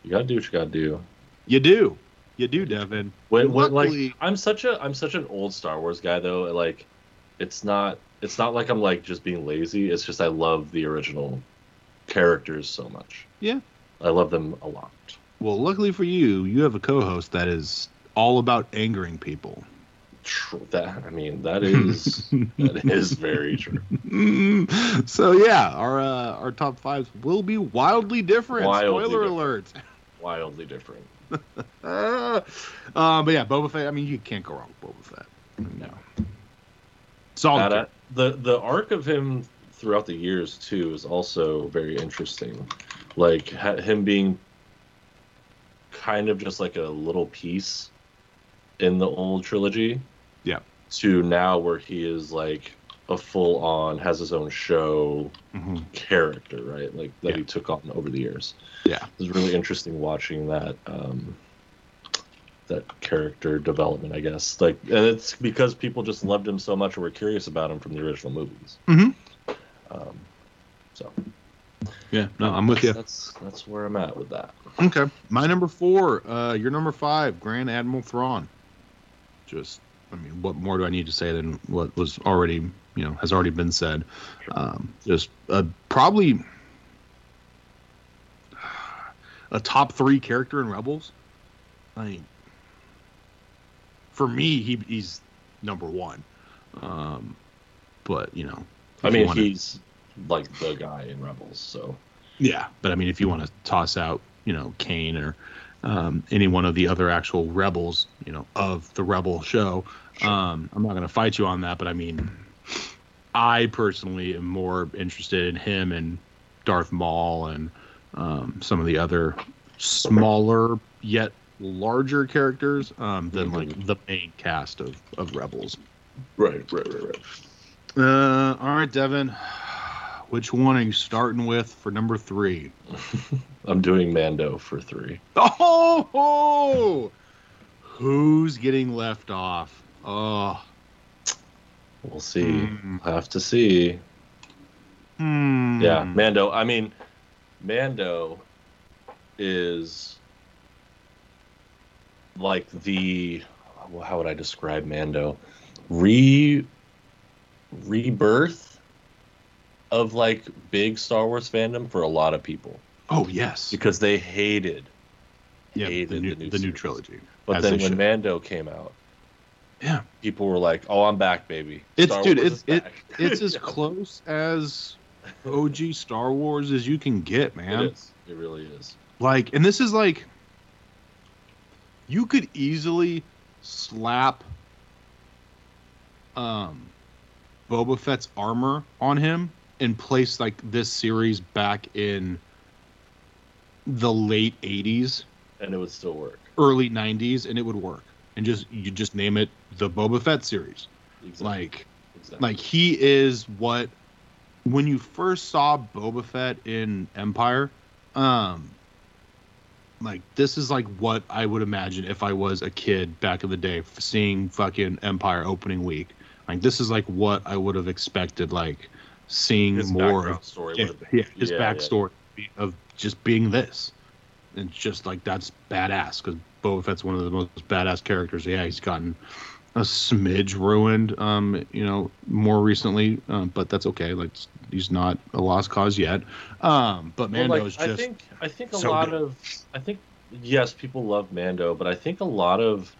You gotta do what you gotta do. You do, you do, Devin. When, when, Luckily- like, I'm such a, I'm such an old Star Wars guy though. Like, it's not, it's not like I'm like just being lazy. It's just I love the original characters so much. Yeah. I love them a lot. Well, luckily for you, you have a co-host that is all about angering people. Tr- That I mean, that is that is very true. so yeah, our uh, our top fives will be wildly different. Wildly Spoiler different. alert. Wildly different. Uh, um, but yeah, Boba Fett. I mean, you can't go wrong with Boba Fett. No. Solid. That, uh, the the arc of him throughout the years too is also very interesting. Like ha- him being kind of just like a little piece in the old trilogy. Yeah. To now where he is like a full on has his own show Mhm. character, right? Like that Yeah. he took on over the years. Yeah. It was really interesting watching that um that character development, I guess. Like and it's because people just loved him so much and were curious about him from the original movies. Mhm. Um so Yeah. No, I'm with you. That's that's where I'm at with that. Okay. My number four. Uh, your number five, Grand Admiral Thrawn. Just I mean, what more do I need to say than what was already, you know, has already been said? Um, just uh, probably a top three character in Rebels. I mean, for me, he he's number one. Um, but you know, I mean, he's like the guy in Rebels, so yeah, but I mean, if you want to toss out, you know, Kane or um, any one of the other actual rebels, you know, of the Rebel show, um, I'm not going to fight you on that. But I mean, I personally am more interested in him and Darth Maul and um, some of the other smaller yet larger characters um, than like the main cast of, of Rebels. right, right, right, right. Uh, all right, Devin. Which one are you starting with for number three? I'm doing Mando for three. Oh, ho! who's getting left off? Oh, We'll see. We'll have to see. hmm. Yeah, Mando. I mean, Mando is like the well, how would I describe Mando? Re rebirth of like big Star Wars fandom for a lot of people Oh yes, because they hated. yeah, hated the new, the new the new trilogy. But then when should. Mando came out, Yeah, people were like, "Oh, I'm back, baby." it's Star dude, Wars it's it, it's as close as OG Star Wars as you can get, man. It is. It really is. Like, and this is like, you could easily slap um Boba Fett's armor on him and place like this series back in the late 80s, And it would still work. early 90s, and it would work. And just you just name it the Boba Fett series. Exactly. Like exactly. like he is what when you first saw Boba Fett in Empire, um like this is like what I would imagine if I was a kid back in the day seeing fucking Empire opening week. Like this is like what I would have expected like seeing his more of story yeah, would have been yeah, his yeah, yeah. backstory of just being this. And it's just like that's badass because Boba Fett's one of the most badass characters. Yeah, he's gotten a smidge ruined, um, you know, more recently, um, but that's okay. Like he's not a lost cause yet. Um, but Well, Mando's like, just I think I think a so lot good. of I think yes, people love Mando, but I think a lot of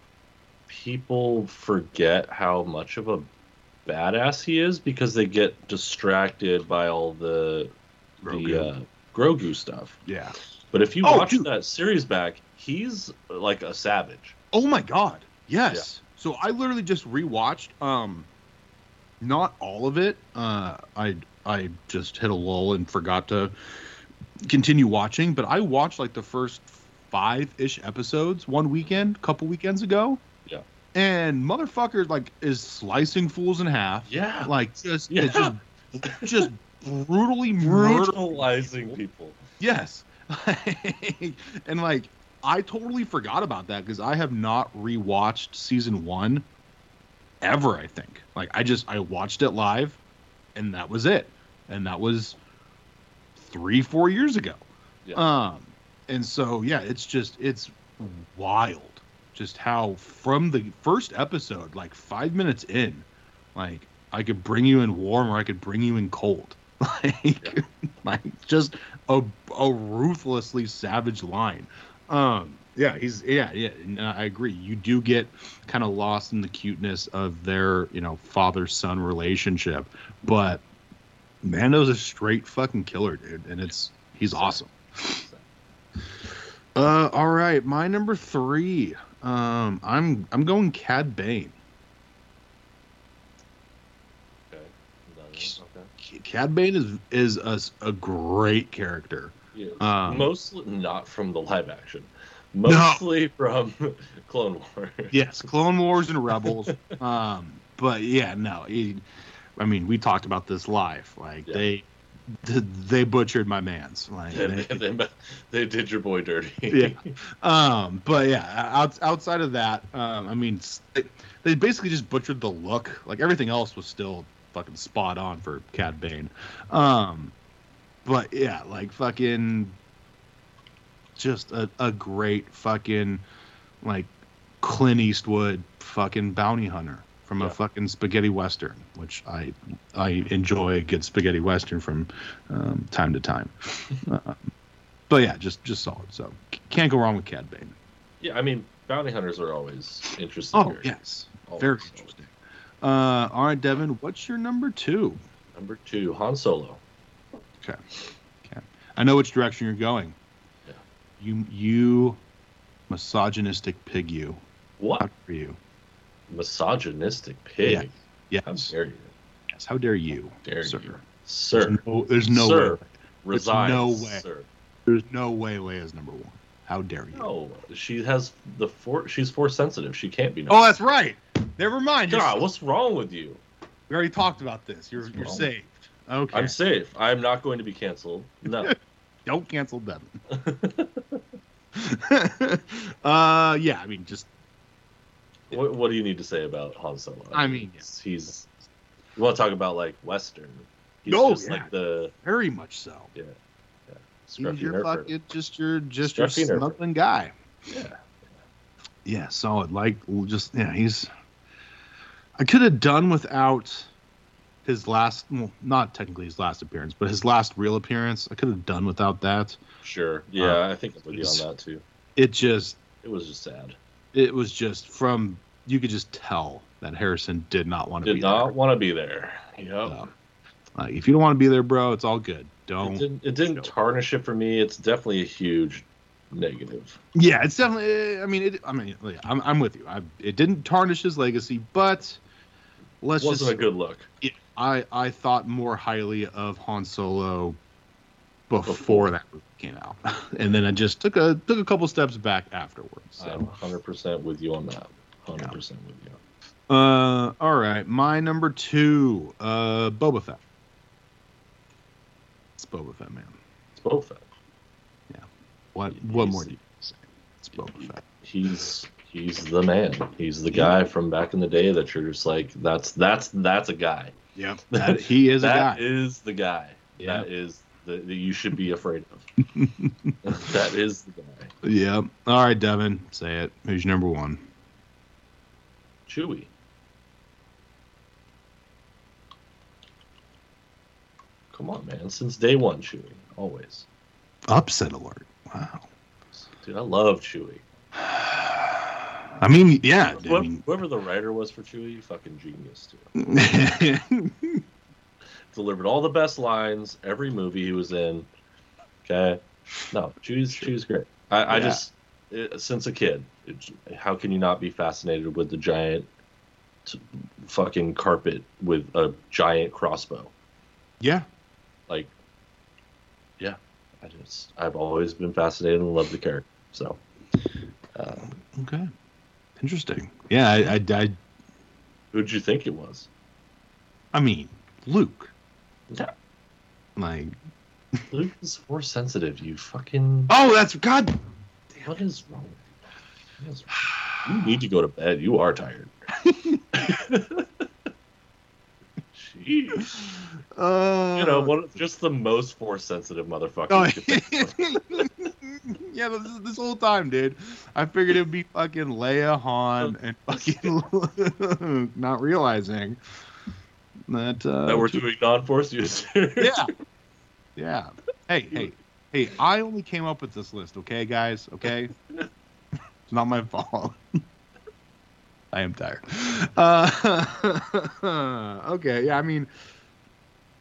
people forget how much of a badass he is because they get distracted by all the the uh, Grogu stuff. yeah. But if you Oh, watch dude. that series back, he's like a savage. Oh my god. Yes. So I literally just rewatched um not all of it. Uh I I just hit a lull and forgot to continue watching, but I watched like the first 5ish episodes one weekend, couple weekends ago. Yeah. And motherfucker like is slicing fools in half. Yeah, Like just yeah, just just brutally brutalizing people. Yes. and like I totally forgot about that because I have not rewatched season one ever, I think. Like I just I watched it live and that was it. And that was three, four years ago. Yeah. Um and so yeah, it's just it's wild just how from the first episode, like five minutes in, like I could bring you in warm or I could bring you in cold. Like like just a, a ruthlessly savage line. Um, yeah, he's yeah, yeah. and I agree. You do get kind of lost in the cuteness of their you know father son relationship, but Mando's a straight fucking killer, dude, and it's he's awesome. Uh, all right, my number three. Um, I'm I'm going Cad Bane. Okay. Okay. Cad Bane is is a, a great character. Yeah. Um, Mostly not from the live action. Mostly from Clone Wars. Yes, Clone Wars and Rebels. um, but yeah, no, he, I mean, we talked about this live. Like Yeah. they, they butchered my man's. Like, they, they- they, they did your boy dirty. Yeah. um, but yeah, out, outside of that, um, I mean, they, they basically just butchered the look. Like everything else was still fucking spot on for Cad Bane. Um, but yeah, like fucking, just a, a great fucking, like Clint Eastwood fucking bounty hunter. from Yeah. a fucking spaghetti western, which I I enjoy a good spaghetti western from um, time to time. uh, but yeah, just just solid. So can't go wrong with Cad Bane. Yeah, I mean, bounty hunters are always interesting. Oh characters. yes, Always, very interesting. Uh, all right, Devin, what's your number two? Number two, Han Solo. Okay, okay. I know which direction you're going. Yeah. You you misogynistic pig. You. How What? dare you? Misogynistic pig. Yeah. Yes. How dare you? Yes. How dare you? Dare sir. you? There's Sir. no, there's no Sir. way. Resign. no way. Sir. There's no way Leia's number one. How dare you? No, she has the four. She's force sensitive. She can't be. Oh, that's right. Never mind. God, what's wrong with you? we already talked about this. You're What's you're wrong? saved. Okay. I'm safe. I'm not going to be canceled. No. Don't cancel Devin. uh, yeah. I mean, just what, what do you need to say about Han Solo? I mean, yeah. he's. You want to talk about like Western? He's Oh, just yeah. like the very much so. Yeah. scruffy your fucking just your just your Scruffy nerfer. smuggling guy. Yeah. Yeah, solid. Like just yeah, he's. I could have done without his last, well, not technically his last appearance, but his last real appearance. I could have done without that. Sure. Yeah, Uh, I think I'm with you on that too. It just, It was just sad. it was just from you could just tell that Harrison did not want to be there. Did be not there. want to be there. Yep. So, like, if you don't want to be there, bro, it's all good. It Don't. didn't, it didn't tarnish it for me. It's definitely a huge negative. Yeah, it's definitely. I mean, it. I mean, I'm, I'm with you. I, it didn't tarnish his legacy, but let's Wasn't just. a good look. I I thought more highly of Han Solo before, Before. that movie came out, and then I just took a took a couple steps back afterwards. I'm 100% with you on that. 100% with you. uh, all right, my number two, uh, Boba Fett. It's Boba Fett, man. It's Boba Fett. Yeah. What He's- what more do you say? It's Boba Fett. He's he's the man. He's the guy from back in the day that you're just like that's that's that's a guy. Yeah, that, he is a guy. is the guy. Yeah. That is the that you should be afraid of. that is the guy. Yeah. All right, Devin, say it. Who's your number one? Chewy. Come on, man. Since day one, Chewy. Always. Upset alert. Wow. Dude, I love Chewie. I mean, yeah. I Whoever, mean, whoever the writer was for Chewie, fucking genius too. Delivered all the best lines every movie he was in. Okay, no, Chewie's Chewie's great. I, I just it, since a kid, it, how can you not be fascinated with the giant t- fucking carpet with a giant crossbow? yeah. Like, yeah, I just I've always been fascinated and loved the character. So, uh, Okay. Interesting. Yeah, I, I, I, who'd you think it was? I mean, Luke. Yeah, Like, Luke is force sensitive. You fucking. oh, that's God. What is wrong? with you? What is wrong? You need to go to bed. You are tired. Jeez. Uh, You know, what? Just the most force sensitive motherfucker. Oh, you could think of. Yeah, this, this whole time, dude. I figured it'd be fucking Leia, Han, and fucking not realizing that. Uh, that we're doing non-force users. yeah, yeah. Hey, hey, hey! I only came up with this list, okay, guys? Okay, it's not my fault. I am tired. Uh, okay, yeah. I mean,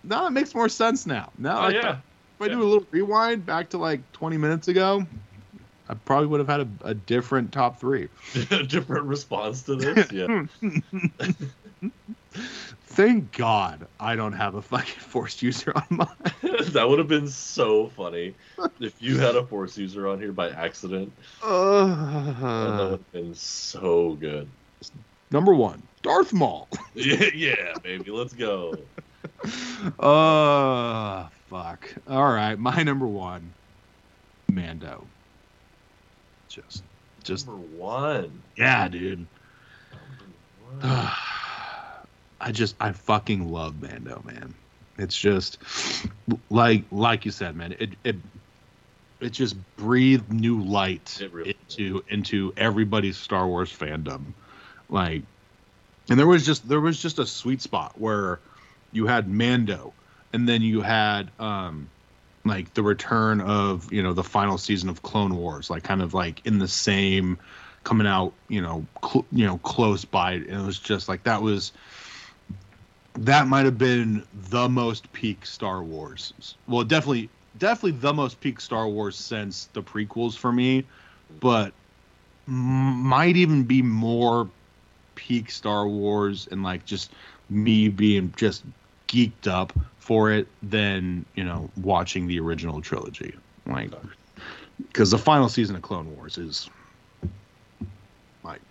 now it makes more sense now. Now, Oh I yeah. if I do a little rewind back to like 20 minutes ago, I probably would have had a, a different top three. a Different response to this. Yeah. Thank God I don't have a fucking force user on mine. that would have been so funny if you had a force user on here by accident. that would Uh, have been so good. number one, Darth Maul. Yeah, yeah, baby. Let's go. Uh, fuck. All right, my number one, Mando. Just, just, Number one. yeah, dude. One. I just I fucking love Mando, man. It's just like like you said, man. It it it just breathed new light really into into everybody's Star Wars fandom. Like and there was just there was just a sweet spot where you had Mando, and then you had um, like the return of you know the final season of Clone Wars, like kind of like in the same coming out, you know, cl- you know, close by. And it was just like that was that might have been the most peak Star Wars. Well, definitely, definitely the most peak Star Wars since the prequels for me, but might even be more peak Star Wars and like just me being just geeked up for it than you know watching the original trilogy. Like, because the final season of Clone Wars is like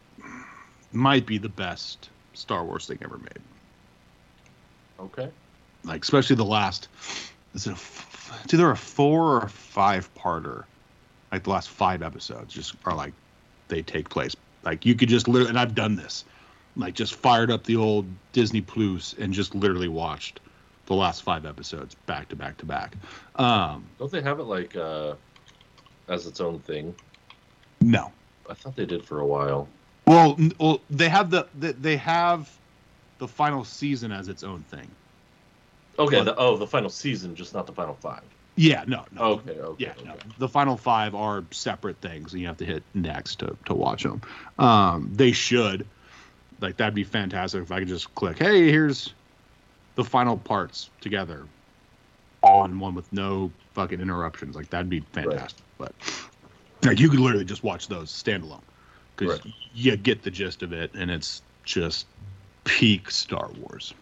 might be the best Star Wars thing ever made. Okay. Like, especially the last. Is it a? f- It's either a four or a five parter. Like the last five episodes just are like they take place. Like you could just literally, and I've done this. Like just fired up the old Disney Plus and just literally watched the last five episodes back to back to back. Um, Don't they have it like uh, as its own thing? no, I thought they did for a while. Well, well, they have the, the they have the final season as its own thing. Okay. What? The, oh, the final season, just not the final five. Yeah, no, no. Okay. Okay. yeah, okay. no. The final five are separate things, and you have to hit next to to watch them. Um, they should, like, that'd be fantastic if I could just click. Hey, here's the final parts together, all in one with no fucking interruptions. Like that'd be fantastic. But like, you could literally just watch those standalone because Right. you get the gist of it, and it's just peak Star Wars.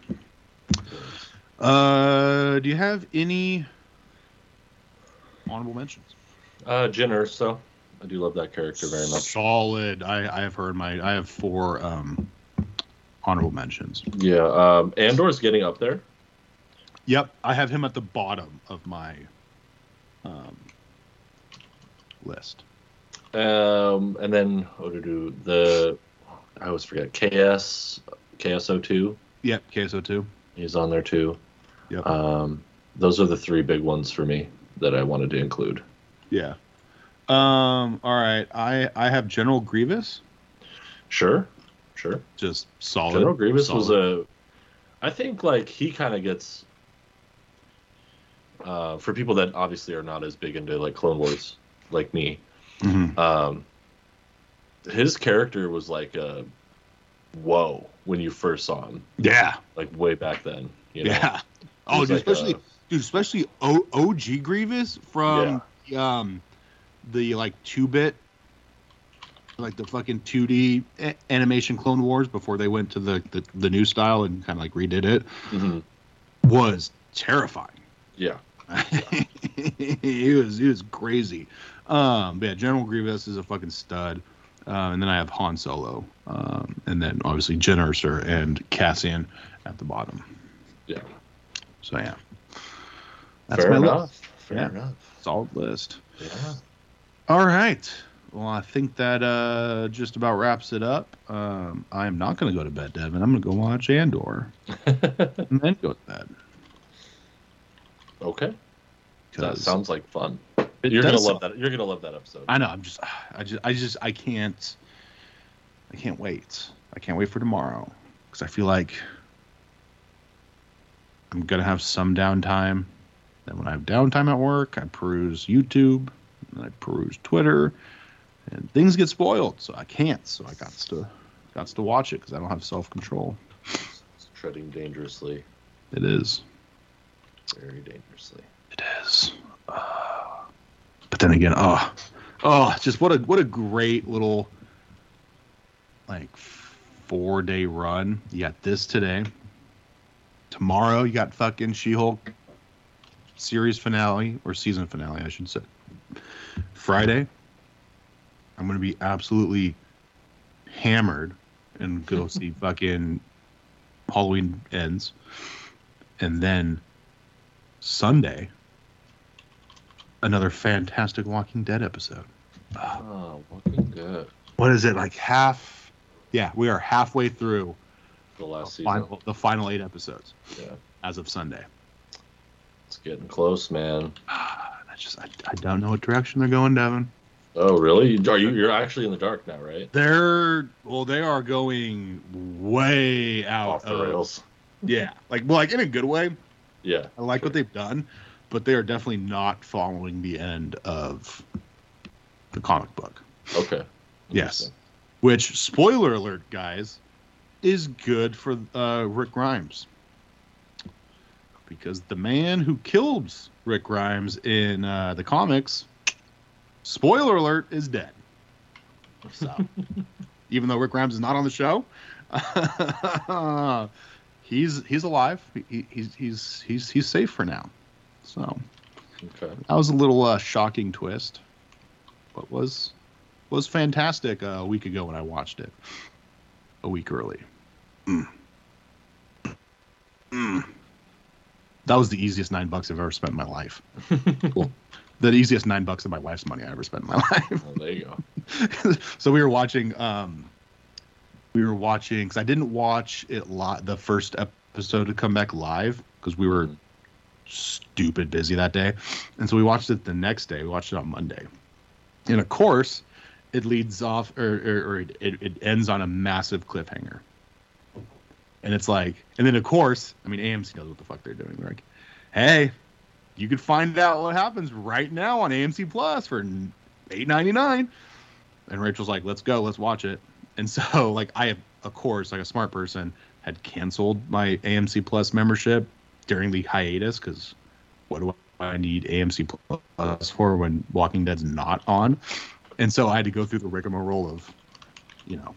Uh, do you have any honorable mentions? Uh, Jyn Erso. I do love that character very much. Solid. I, I have heard my. I have four um, honorable mentions. Yeah. Um, Andor's getting up there. Yep, I have him at the bottom of my um, list. Um, and then what to do the I always forget KS KSO2. Yep, KSO two. He's on there too. Yep. Um, those are the three big ones for me that I wanted to include. Yeah. Um. All right. I I have General Grievous. Sure, sure. Just solid. General Grievous was a. I think like he kind of gets. Uh, for people that obviously are not as big into like Clone Wars, like me, Mhm. um, his character was like a whoa when you first saw him, Yeah. like way back then. You know? Yeah. Oh, dude, like especially a- dude, especially o- OG Grievous from um the like two bit, like the fucking two D a- animation Clone Wars before they went to the the, the new style and kind of like redid it Mhm. was terrifying. yeah, he was he was crazy. Um, but yeah, General Grievous is a fucking stud. Uh, and then I have Han Solo, um, and then obviously Jyn Erso and Cassian at the bottom. yeah. So yeah, that's Fair my enough. list. Fair Yeah. enough. Solid list. Yeah. All right. Well, I think that uh, just about wraps it up. Um, I am not going to go to bed, Devin. I'm going to go watch Andor and then go to bed. okay. That sounds like fun. You're gonna love that. You're gonna love that episode. I know. I'm just, I just, I just, I can't, I can't wait. I can't wait for tomorrow because I feel like I'm gonna have some downtime. Then when I have downtime at work, I peruse YouTube, and I peruse Twitter, and things get spoiled. So I can't. So I got to, got to watch it because I don't have self control. It's treading dangerously, It is. very dangerously. It is. Uh, but then again, oh, oh, just what a what a great little like four day run. You got this today. Tomorrow you got fucking She Hulk series finale or season finale, I should say. Friday, I'm gonna be absolutely hammered and go see fucking Halloween ends, and then Sunday, another fantastic Walking Dead episode. Oh, looking good. What is it like half? Yeah, we are halfway through The the last season. final, the final eight episodes Yeah, as of Sunday. it's getting close, man. Ah, I just I, I don't know what direction they're going, Devin. Oh, really? Are you? You're actually in the dark now, right? They're well, they are going way out Off the of- rails. Yeah, like well, like in a good way. Yeah. I like sure. what they've done, but they are definitely not following the end of the comic book. Okay. Yes. Which, spoiler alert, guys, is good for uh, Rick Grimes. Because the man who killed Rick Grimes in uh, the comics, spoiler alert, is dead. So, even though Rick Grimes is not on the show, he's he's alive. He, he's he's he's he's safe for now. So Okay. that was a little uh, shocking twist, but was was fantastic uh, a week ago when I watched it. A week early. Mm. Mm. That was the easiest nine bucks I've ever spent in my life. Cool. The easiest nine bucks of my wife's money I ever spent in my life. Well, there you go. so we were watching. Um, we were watching because I didn't watch it li- the first episode to come back live because we were stupid busy that day, and so we watched it the next day. We watched it on Monday, and of course, it leads off or or, or it, it, it ends on a massive cliffhanger. And it's like, and then of course, I mean, AMC knows what the fuck they're doing. They're like, hey, you can find out what happens right now on AMC Plus for eight ninety nine. And Rachel's like, let's go, let's watch it. And so, like, I, of course, like a smart person, had canceled my AMC Plus membership during the hiatus because what do I need AMC Plus for when Walking Dead's not on? And so I had to go through the rigmarole of, you know,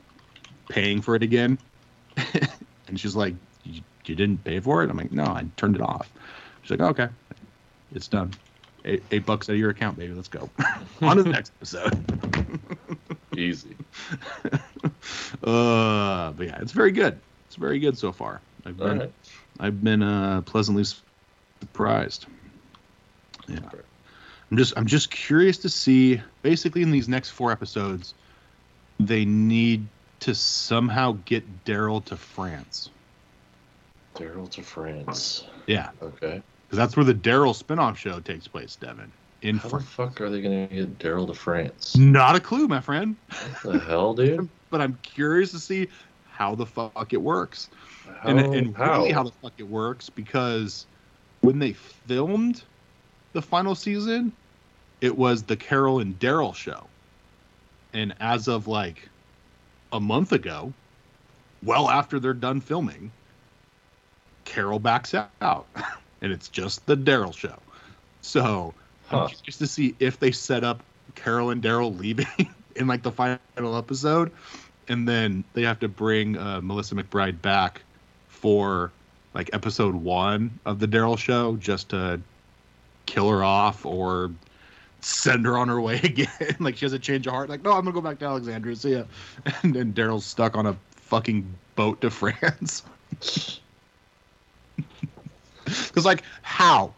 paying for it again. and she's like, you, you didn't pay for it? I'm like, no, I turned it off. She's like, okay, it's done. Eight, eight bucks out of your account, baby. Let's go. on to the next episode. Easy. uh, but yeah, it's very good. It's very good so far. I've been, right. I've been uh, pleasantly surprised. Yeah. I'm just, I'm just curious to see. Basically, in these next four episodes, they need to somehow get Daryl to France. Daryl to France. Yeah, Okay. Because that's where the Daryl spinoff show takes place, Devin. In How the fuck are they gonna get Daryl to France? Not a clue, my friend. What the hell, dude? But I'm curious to see how the fuck it works. How? and, and how? really how the fuck it works because when they filmed the final season, it was the Carol and Daryl show. And as of like a month ago, well after they're done filming, Carol backs out. and it's just the Daryl show. So Huh. I'm curious to see if they set up Carol and Daryl leaving in like the final episode, and then they have to bring uh, Melissa McBride back for like episode one of the Daryl show just to kill her off or send her on her way again. like she has a change of heart. Like, no, I'm gonna go back to Alexandria. See ya. And then Daryl's stuck on a fucking boat to France. Because like, how,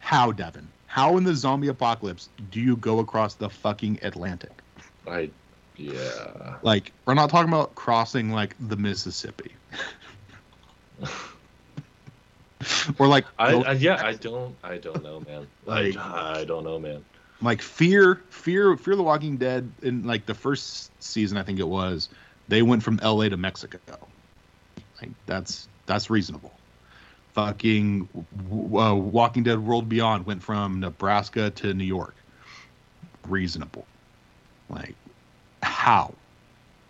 how Devin, how in the zombie apocalypse do you go across the fucking Atlantic? I. Yeah. Like, we're not talking about crossing like the Mississippi. or like I, I yeah. I don't. I don't know, man. Like- I, I don't know, man. like fear fear fear the walking dead in like the first season i think it was they went from la to mexico like that's that's reasonable fucking uh, walking dead world beyond went from nebraska to new york reasonable like how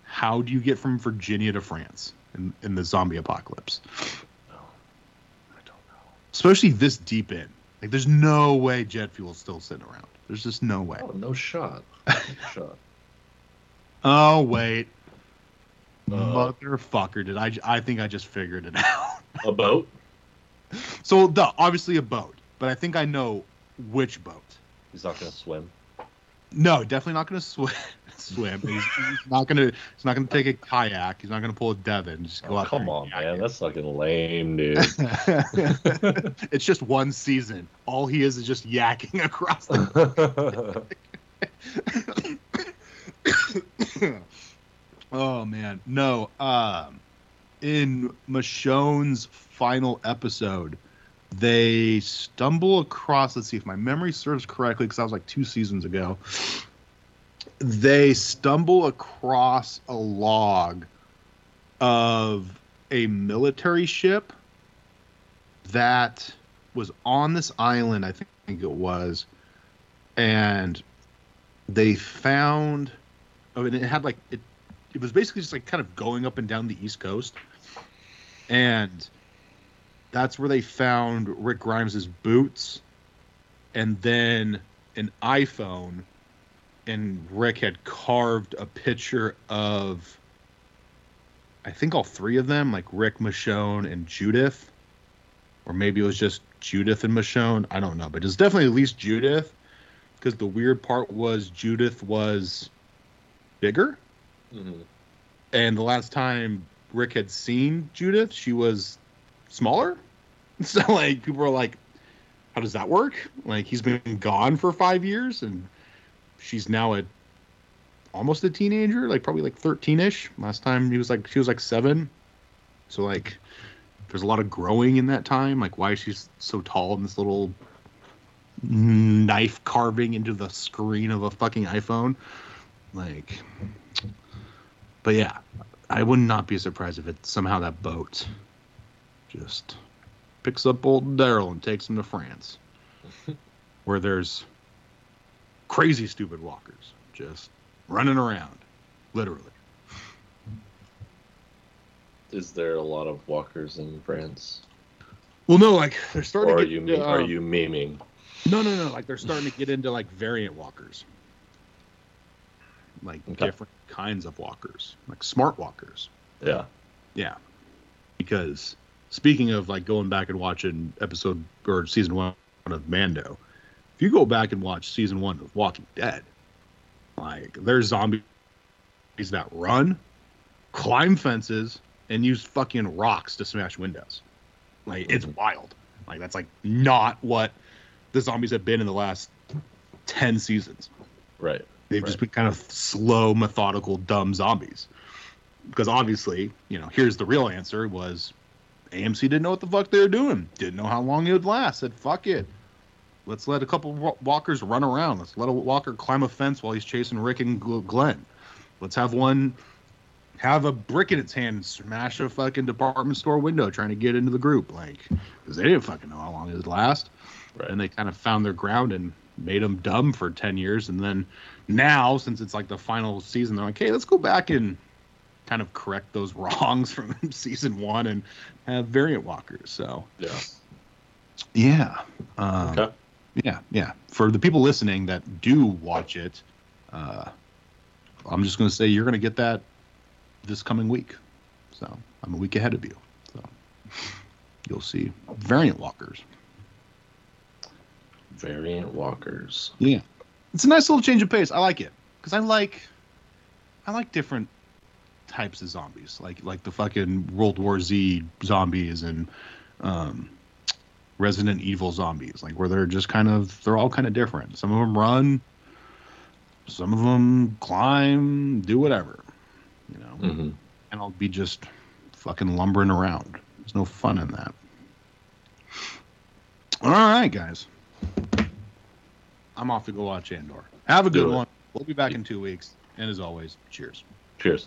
how do you get from virginia to france in, in the zombie apocalypse No. I don't know. especially this deep in like there's no way jet fuel's still sitting around there's just no way Oh, no shot. No shot. Oh wait, Uh, motherfucker! Did I? I think I just figured it out. a boat? So the obviously a boat, but I think I know which boat. He's not gonna swim. No, definitely not going to swim. Swim. He's, he's not going to. He's not to take a kayak. He's not going to pull a Devon. Just go Oh, out. come on, man. That's fucking lame, dude. it's just one season. All he is is just yakking across the. oh man, no. Um, in Michonne's final episode, they stumble across. Let's see if my memory serves correctly, because that was like two seasons ago. they stumble across a log of a military ship that was on this island, I think it was, and they found. Oh, and it had like it. It was basically just like kind of going up and down the east coast, and that's where they found Rick Grimes's boots, and then an iPhone, and Rick had carved a picture of. I think all three of them, like Rick, Michonne, and Judith, or maybe it was just Judith and Michonne. I don't know, but it's definitely at least Judith, because the weird part was Judith was bigger, Mhm. and the last time Rick had seen Judith, she was smaller. So like people were like, "How does that work?" Like he's been gone for five years, and she's now a almost a teenager, like probably like thirteen ish. Last time he was like she was like seven. So like there's a lot of growing in that time. Like why is she so tall in this little knife carving into the screen of a fucking iPhone? Like, but yeah, I would not be surprised if it somehow that boat just picks up old Daryl and takes him to France, where there's crazy stupid walkers just running around, literally. Is there a lot of walkers in France? Well, no, like they're starting Or are to you get. me- uh, are you memeing? No, no, no. Like they're starting to get into like variant walkers, like Okay. different kinds of walkers, like smart walkers. Yeah. Yeah. Because speaking of like going back and watching episode or season one of Mando, if you go back and watch season one of Walking Dead, like there's zombies that run, climb fences, and use fucking rocks to smash windows. Like it's mm-hmm. wild. Like that's like not what the zombies have been in the last ten seasons. Right. They've just been kind of slow, methodical, dumb zombies. Because obviously, you know, here's the real answer was AMC didn't know what the fuck they were doing. Didn't know how long it would last. Said, fuck it. Let's let a couple wa- walkers run around. Let's let a walker climb a fence while he's chasing Rick and Gl- Glenn. Let's have one have a brick in its hand and smash a fucking department store window trying to get into the group. Like, because they didn't fucking know how long it would last Right. and they kind of found their ground and made them dumb for 10 years and then now since it's like the final season they're like hey let's go back and kind of correct those wrongs from season one and have variant walkers so yeah. yeah um, Okay. yeah yeah for the people listening that do watch it uh, i'm just going to say you're going to get that this coming week so i'm a week ahead of you so you'll see variant walkers Variant walkers. Yeah, it's a nice little change of pace. I like it because I like, I like different types of zombies, like like the fucking World War Z zombies and um, Resident Evil zombies, like where they're just kind of they're all kind of different. Some of them run, some of them climb, do whatever, you know, hmm and I'll be just fucking lumbering around. There's no fun in that. All right, guys. I'm off to go watch Andor. Have a good one. We'll be back in two weeks. And as always, cheers. Cheers.